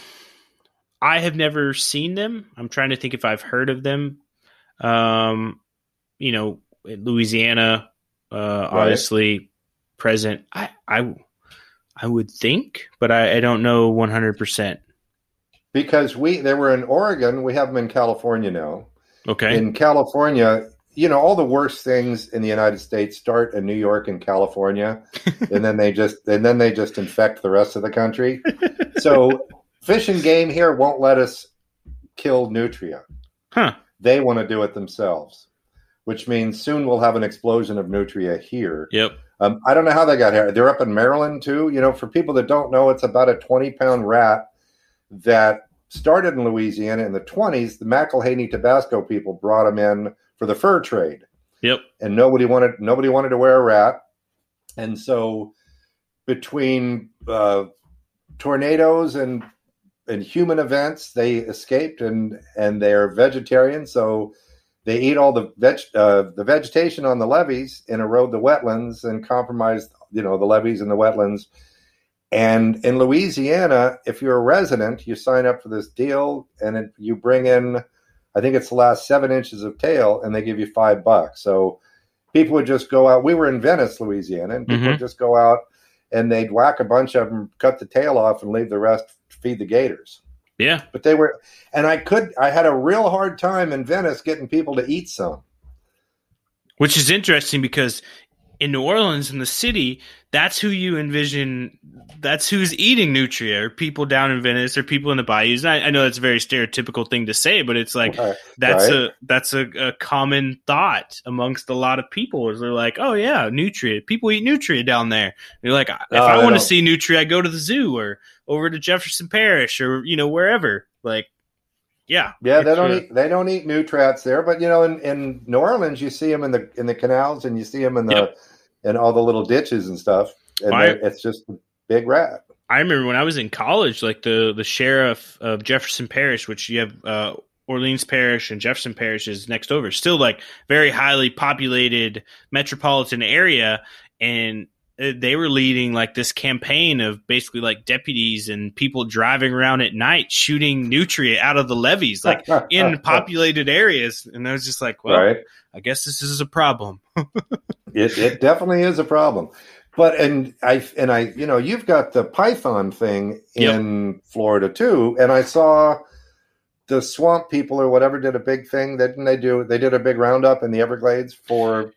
I have never seen them. I'm trying to think if I've heard of them. Um you know, in Louisiana, uh obviously present. I I I would think, but I, I don't know 100%. Because we they were in Oregon, we have them in California now. Okay. In California, you know, all the worst things in the United States start in New York and California, and then they just and then they just infect the rest of the country. so fish and game here won't let us kill nutria. huh. They want to do it themselves, which means soon we'll have an explosion of nutria here. Yep. Um, I don't know how they got here. They're up in Maryland too. You know, for people that don't know, it's about a 20 pound rat that started in Louisiana in the 20s. The McIlhenny Tabasco people brought them in for the fur trade, Yep. and nobody wanted nobody wanted to wear a rat. And so, between uh, tornadoes and and human events, they escaped and and they're vegetarian. So they eat all the veg uh, the vegetation on the levees and erode the wetlands and compromise you know the levees and the wetlands And in Louisiana, if you're a resident, you sign up for this deal and it, you bring in, I think it's the last seven inches of tail, and they give you five bucks. So people would just go out. We were in Venice, Louisiana, and people Mhm. would just go out and they'd whack a bunch of them, cut the tail off, and leave the rest to feed the gators. Yeah. But they were, and I could, I had a real hard time in Venice getting people to eat some. Which is interesting because in New Orleans, in the city, that's who you envision. That's who's eating nutria, or people down in Venice, or people in the bayous. I, I know that's a very stereotypical thing to say, but it's like Right. that's Right. a that's a, a common thought amongst a lot of people. Is they're like, oh yeah, nutria. People eat nutria down there. And you're like, if No, I they want to see nutria, I go to the zoo or over to Jefferson Parish or you know wherever. Like, yeah, Yeah, they don't eat they don't eat nutrats there, but you know, in, in New Orleans, you see them in the in the canals, and you see them in the Yep. in all the little ditches and stuff, and they- it's just a big rat. I remember when I was in college, like the the sheriff of Jefferson Parish, which you have uh, Orleans Parish and Jefferson Parish is next over, still like very highly populated metropolitan area, and Uh, they were leading like this campaign of basically like deputies and people driving around at night shooting nutria out of the levees, like in populated areas, and I was just like, well, right? I guess this is a problem. It it definitely is a problem. But and I and I you know you've got the python thing Yep. in Florida too, and I saw the swamp people or whatever did a big thing. Didn't they do? They did a big roundup in the Everglades for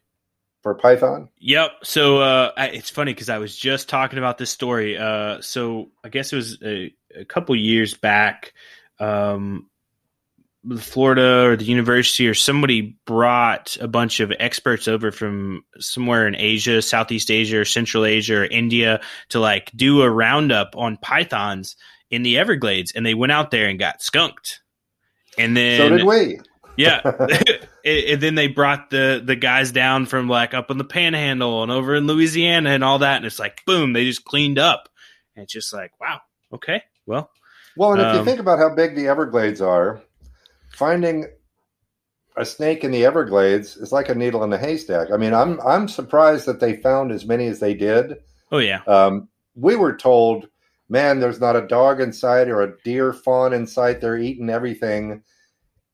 for python. Yep. So uh, I, it's funny because I was just talking about this story. Uh, so I guess it was a, a couple years back. Um, Florida or the university or somebody brought a bunch of experts over from somewhere in Asia, Southeast Asia, or Central Asia, or India to like do a roundup on pythons in the Everglades, and they went out there and got skunked. And then so did we. Yeah. and, and then they brought the the guys down from like up in the panhandle and over in Louisiana and all that. And it's like, boom, they just cleaned up. And it's just like, wow, okay, well, Well, and if you Um, think about how big the Everglades are, finding a snake in the Everglades is like a needle in a haystack. I mean, I'm I'm surprised that they found as many as they did. oh yeah, Um, we were told, man, there's not a dog in sight or a deer fawn in sight. They're eating everything,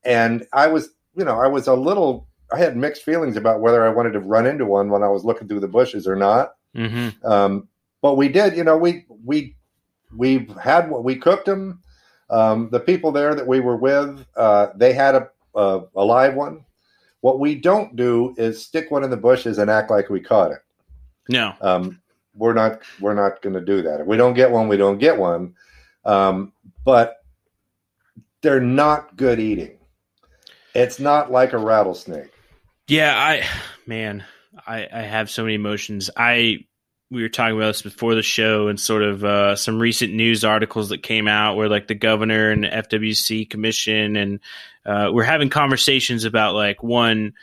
and I was, you know, I was a little. I had mixed feelings about whether I wanted to run into one when I was looking through the bushes or not. hmm Um, but we did, you know, we we we had what we cooked them. Um, the people there that we were with, uh, they had a, a a live one. What we don't do is stick one in the bushes and act like we caught it. no, Um, we're not we're not going to do that. If we don't get one, we don't get one. Um, but they're not good eating. It's not like a rattlesnake. yeah, I man, I I have so many emotions. I we were talking about this before the show and sort of uh, some recent news articles that came out where like the governor and the FWC commission and uh, we're having conversations about like one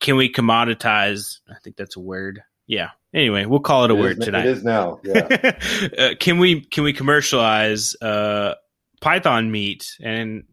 can we commoditize I think that's a word yeah anyway we'll call it a It is- word tonight It is now. Yeah. uh, can we can we commercialize uh, python meat and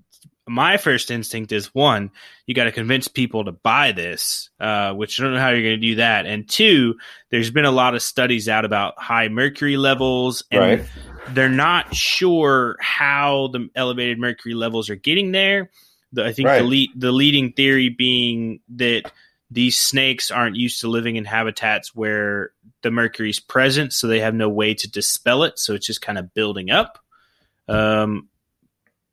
my first instinct is one you got to convince people to buy this uh, which i don't know how you're going to do that and two there's been a lot of studies out about high mercury levels and right. they're not sure how the elevated mercury levels are getting there. The, I think Right. the lead, the leading theory being that these snakes aren't used to living in habitats where the mercury's present, so they have no way to dispel it. So it's just kind of building up. Um,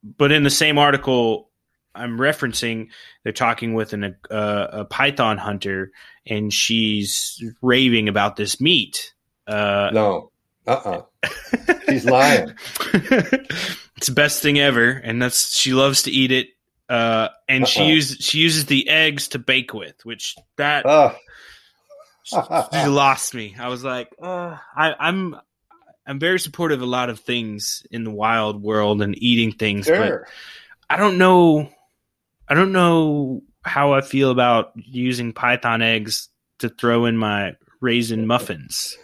but in the same article I'm referencing, they're talking with an, uh, a python hunter, and she's raving about this meat. Uh, No. Uh. uh She's lying. it's the best thing ever, and that's she loves to eat it. Uh, and she Uh-uh. uses she uses the eggs to bake with, which that Oh. she lost me. I was like, uh, I, I'm I'm very supportive of a lot of things in the wild world and eating things, but I don't know. I don't know how I feel about using python eggs to throw in my raisin muffins.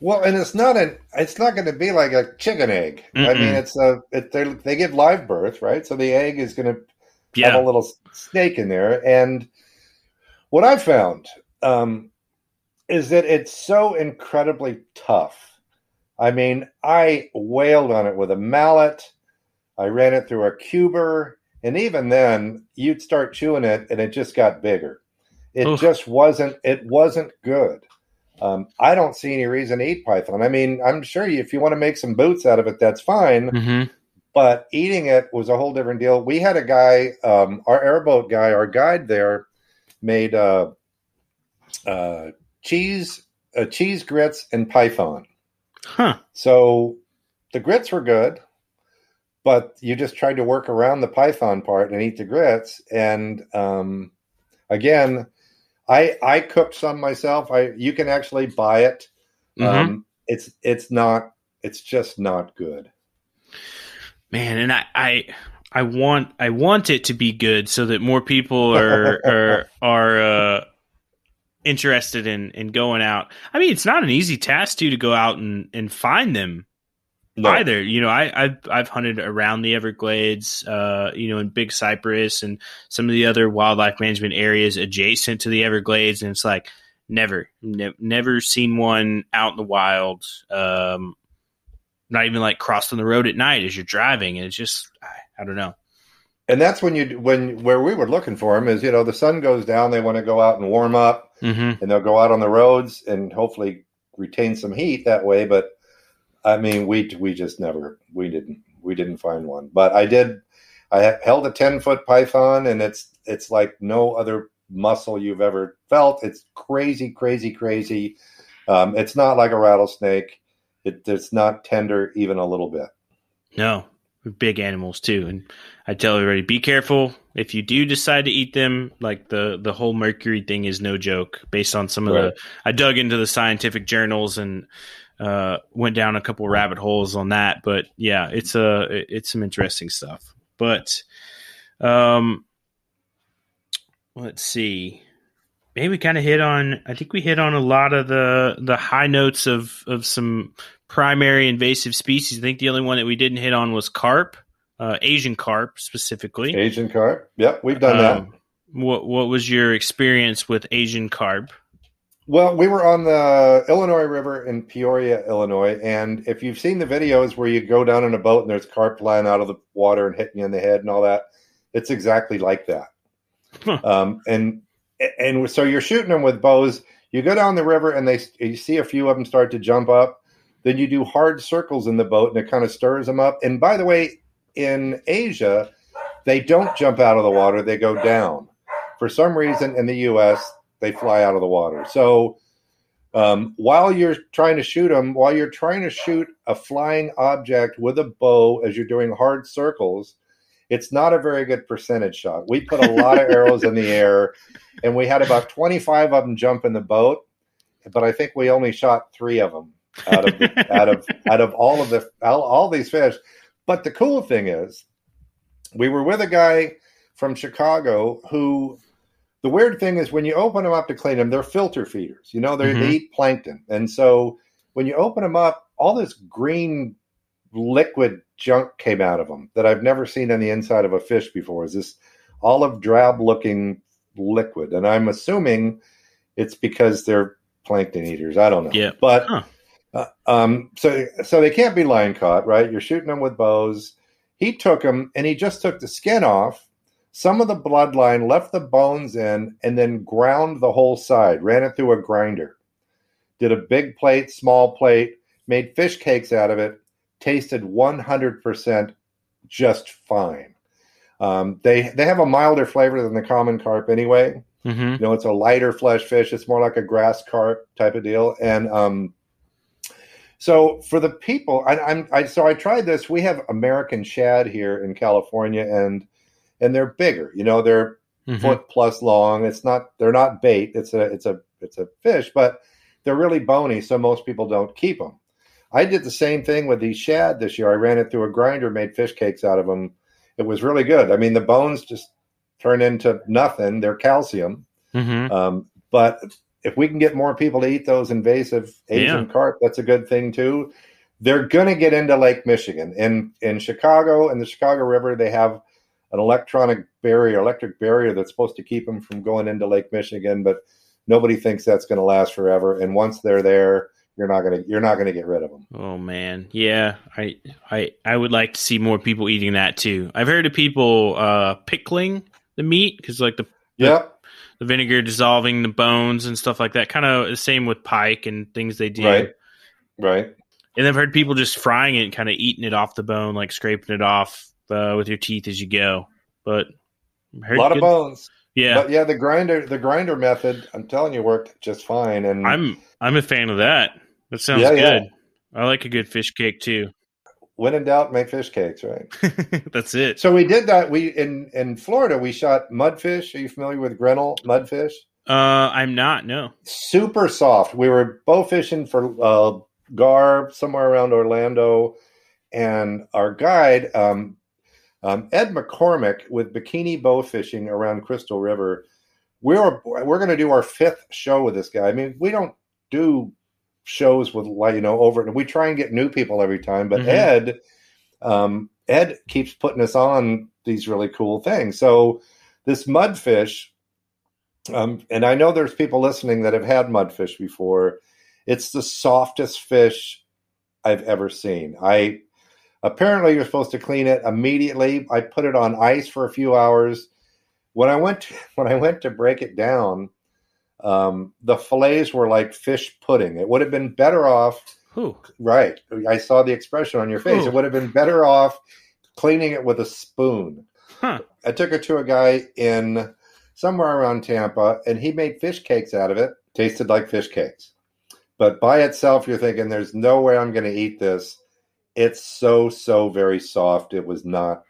Well, and it's not an. It's not going to be like a chicken egg. I Mm-mm. mean, it's a. It, they they give live birth, right? So the egg is going to have a little snake in there. And what I found um, is that it's so incredibly tough. I mean, I wailed on it with a mallet. I ran it through a cuber, and even then, you'd start chewing it, and it just got bigger. It Oof. just wasn't. It wasn't good. Um, I don't see any reason to eat python. I mean, I'm sure you, if you want to make some boots out of it, that's fine. Mm-hmm. But eating it was a whole different deal. We had a guy, um, our airboat guy, our guide there, made uh, uh, cheese, uh, cheese grits, and python. Huh. So the grits were good, but you just tried to work around the python part and eat the grits. And um, again, I I cooked some myself. I you can actually buy it. Mm-hmm. Um, it's it's not it's just not good. Man, and I, I I want I want it to be good so that more people are are are uh, interested in in going out. I mean, it's not an easy task too to go out and and find them no. either. You know, I I've I've hunted around the Everglades, uh, you know, in Big Cypress and some of the other wildlife management areas adjacent to the Everglades, and it's like never ne- never seen one out in the wild. Um, not even like crossing the road at night as you're driving, and it's just I, I don't know and that's when you when where we were looking for them is you know the sun goes down they want to go out and warm up mm-hmm. and they'll go out on the roads and hopefully retain some heat that way. But i mean we we just never we didn't we didn't find one. But i did i held a 10 foot python and it's it's like no other muscle you've ever felt. It's crazy crazy crazy. Um, it's not like a rattlesnake. It, it's not tender even a little bit. No big animals too. And I tell everybody, be careful if you do decide to eat them. Like the the whole mercury thing is no joke. Based on some of right. the, I dug into the scientific journals and uh, went down a couple rabbit holes on that. But yeah, it's a uh, it's some interesting stuff. But um, let's see. Maybe we kind of hit on. I think we hit on a lot of the the high notes of of some primary invasive species. I think the only one that we didn't hit on was carp, uh, Asian carp specifically. Asian carp. Yep, we've done um, that. What What was your experience with Asian carp? Well, we were on the Illinois River in Peoria, Illinois, and if you've seen the videos where you go down in a boat and there's carp flying out of the water and hitting you in the head and all that, it's exactly like that. Huh. Um, and and so you're shooting them with bows. You go down the river and they you see a few of them start to jump up, then you do hard circles in the boat and it kind of stirs them up. And by the way, in Asia, they don't jump out of the water, they go down. For some reason in the US, they fly out of the water. So um, while you're trying to shoot them, while you're trying to shoot a flying object with a bow as you're doing hard circles, it's not a very good percentage shot. We put a lot of arrows in the air, and we had about 25 of them jump in the boat, but I think we only shot three of them out of the, out of out of all of the all, all these fish. But the cool thing is, we were with a guy from Chicago who. The weird thing is when you open them up to clean them, they're filter feeders. You know, mm-hmm. they eat plankton, and so when you open them up, all this green liquid junk came out of them that I've never seen on the inside of a fish before. Is this olive drab looking liquid? And I'm assuming it's because they're plankton eaters. I don't know. Yeah. But huh. Uh, um, so so they can't be line caught, right? You're shooting them with bows. He took them and he just took the skin off, some of the bloodline, left the bones in, and then ground the whole side. Ran it through a grinder. Did a big plate, small plate, made fish cakes out of it. Tasted 100% just fine. Um, they they have a milder flavor than the common carp anyway. Mm-hmm. You know, it's a lighter flesh fish. It's more like a grass carp type of deal, and um, so for the people, I, I'm I, so I tried this. We have American shad here in California, and and they're bigger. You know, they're mm-hmm. foot plus long. It's not they're not bait. It's a it's a it's a fish, but they're really bony, so most people don't keep them. I did the same thing with these shad this year. I ran it through a grinder, made fish cakes out of them. It was really good. I mean, the bones just turn into nothing. They're calcium, mm-hmm. um, but if we can get more people to eat those invasive Asian yeah. carp, that's a good thing too. They're going to get into Lake Michigan. In in Chicago and the Chicago River, they have an electronic barrier, electric barrier that's supposed to keep them from going into Lake Michigan, but nobody thinks that's going to last forever. And once they're there, you're not gonna you're not gonna get rid of them. Oh man, yeah, I I I would like to see more people eating that too. I've heard of people uh, pickling the meat because like the Yep. The vinegar dissolving the bones and stuff like that. Kind of the same with pike and things they do. Right. Right. And I've heard people just frying it and kind of eating it off the bone, like scraping it off uh, with your teeth as you go. But A lot of bones. Yeah, But yeah, the grinder the grinder method, I'm telling you, worked just fine. And I'm I'm a fan of that. That sounds Yeah, yeah. good. I like a good fish cake too. When in doubt, make fish cakes, right? That's it. So we did that. We in in Florida, we shot mudfish. Are you familiar with Grinnell mudfish? Uh, I'm not. No. Super soft. We were bow fishing for uh, gar somewhere around Orlando, and our guide, um, um, Ed McCormick, with Bikini Bow Fishing around Crystal River. We're we're going to do our fifth show with this guy. I mean, we don't do shows with like you know over. and we try and get new people every time, but Mhm. Ed, um, Ed keeps putting us on these really cool things. So this mudfish, um, and I know there's people listening that have had mudfish before. It's the softest fish I've ever seen. I apparently you're supposed to clean it immediately. I put it on ice for a few hours. When I went to, when I went to break it down, um, the fillets were like fish pudding. It would have been better off Whew. Right. I saw the expression on your face. Ooh. It would have been better off cleaning it with a spoon. Huh. I took it to a guy in somewhere around Tampa, and he made fish cakes out of it. Tasted like fish cakes. But by itself, you're thinking, there's no way I'm going to eat this. It's so, so very soft. It was not.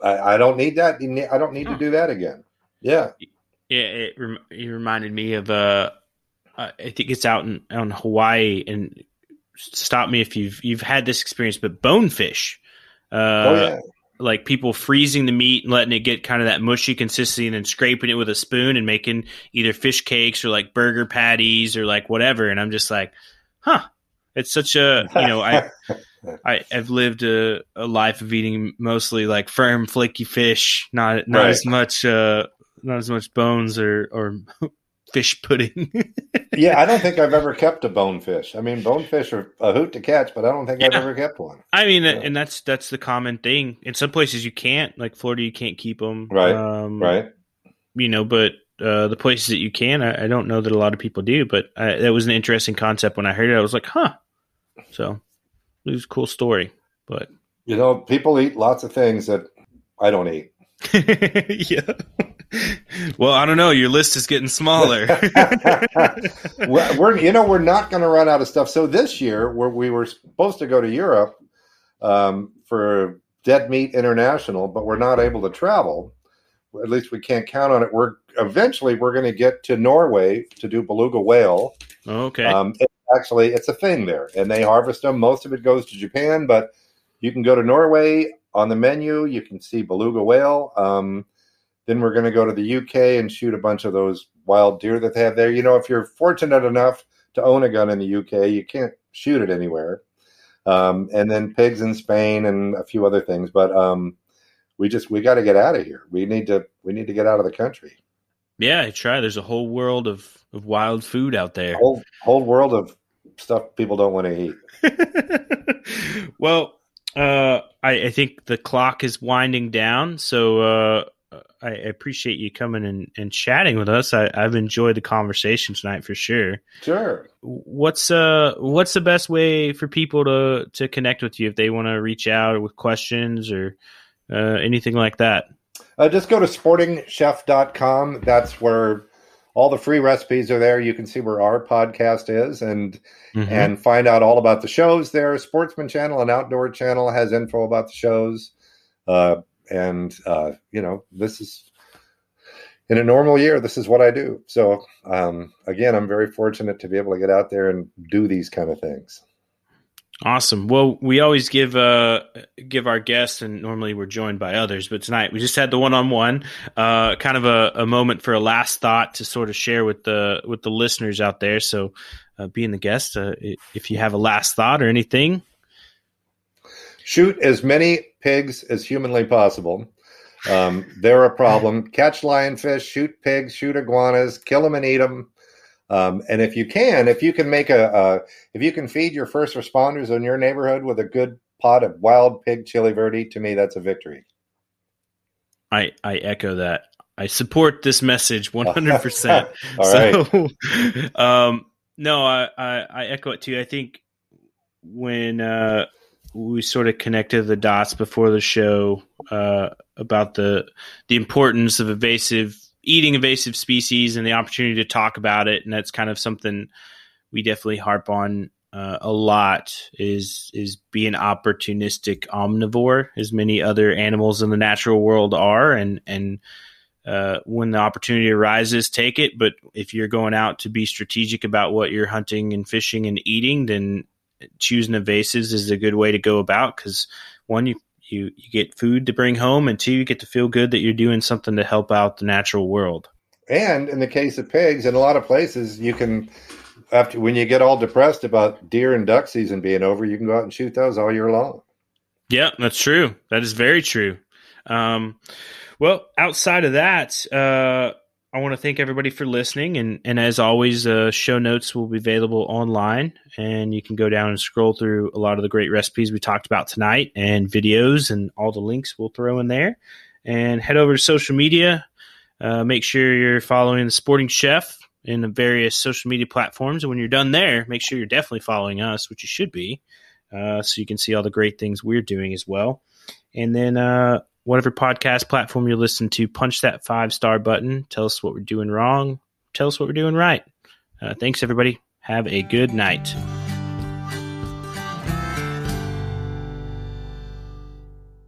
I, I don't need that. I don't need to do that again. Yeah. Yeah, it, rem- it reminded me of uh, uh, I think it's out in in Hawaii, and stop me if you've you've had this experience, but bonefish. Uh, oh, yeah. like people freezing the meat and letting it get kind of that mushy consistency and then scraping it with a spoon and making either fish cakes or like burger patties or like whatever. And I'm just like, huh. It's such a you know I I I've lived a, a life of eating mostly like firm flaky fish, not not Right. as much uh not as much bones or or fish pudding. yeah, I don't think I've ever kept a bonefish. I mean, bonefish are a hoot to catch, but I don't think I've ever kept one. I mean, Yeah. and that's that's the common thing. In some places you can't, like Florida, you can't keep them, Right, Um, Right? you know, but uh, the places that you can, I, I don't know that a lot of people do. But I, that was an interesting concept when I heard it. I was like, huh. So it was a cool story, but You know, people eat lots of things that I don't eat. yeah. Well, I don't know. Your list is getting smaller. we're, we're- you know, we're not going to run out of stuff. So this year, where we were supposed to go to Europe um, for Dead Meat International, but we're not able to travel. At least we can't count on it. We're eventually we're going to get to Norway to do beluga whale. okay. Um, it, actually, it's a thing there, and they harvest them. Most of it goes to Japan, but you can go to Norway on the menu. You can see beluga whale. Um, then we're going to go to the UK and shoot a bunch of those wild deer that they have there. You know, if you're fortunate enough to own a gun in the UK, you can't shoot it anywhere. Um, and then pigs in Spain and a few other things, but um, we just we got to get out of here. We need to we need to get out of the country. yeah, I try. There's a whole world of, of wild food out there. Whole whole world of stuff people don't want to eat. well, uh, I, I think the clock is winding down, so uh, I appreciate you coming and, and chatting with us. I, I've enjoyed the conversation tonight for sure. Sure. What's uh what's the best way for people to to connect with you if they want to reach out with questions or uh, anything like that? Uh, just go to sportingchef.com. That's where all the free recipes are there. You can see where our podcast is and Mm-hmm. and find out all about the shows there. Sportsman Channel and Outdoor Channel has info about the shows. Uh, and uh, you know, this is in a normal year, this is what I do. So um, again, I'm very fortunate to be able to get out there and do these kind of things. Awesome. Well, we always give uh give our guests, and normally we're joined by others, but tonight we just had the one on one, uh, kind of a, a moment for a last thought to sort of share with the with the listeners out there. So, uh, being the guest, uh, if you have a last thought or anything, shoot as many pigs as humanly possible. Um, they're a problem. Catch lionfish, shoot pigs, shoot iguanas, kill them and eat them. Um, and if you can, if you can make a, a, if you can feed your first responders in your neighborhood with a good pot of wild pig chili verde, to me that's a victory. I I echo that. I support this message 100%. All so, right. um, no, I, I, I, echo it too. I think when uh, we sort of connected the dots before the show uh, about the the importance of invasive eating invasive species and the opportunity to talk about it, and that's kind of something we definitely harp on uh, a lot is is being opportunistic omnivore, as many other animals in the natural world are, and and uh, when the opportunity arises, take it. But if you're going out to be strategic about what you're hunting and fishing and eating, then choosing invasives is a good way to go about because one, you, you you get food to bring home, and two, you get to feel good that you're doing something to help out the natural world. And in the case of pigs, in a lot of places, you can after when you get all depressed about deer and duck season being over, you can go out and shoot those all year long. Yeah, that's true. That is very true. Um, well, outside of that, uh, I want to thank everybody for listening, and and as always, uh, show notes will be available online, and you can go down and scroll through a lot of the great recipes we talked about tonight, and videos, and all the links we'll throw in there, and head over to social media. Uh, make sure you're following the Sporting Chef in the various social media platforms. And when you're done there, make sure you're definitely following us, which you should be, uh, so you can see all the great things we're doing as well. And then, uh, whatever podcast platform you listen to, punch that five star button. Tell us what we're doing wrong. Tell us what we're doing right. Uh, thanks, everybody. Have a good night.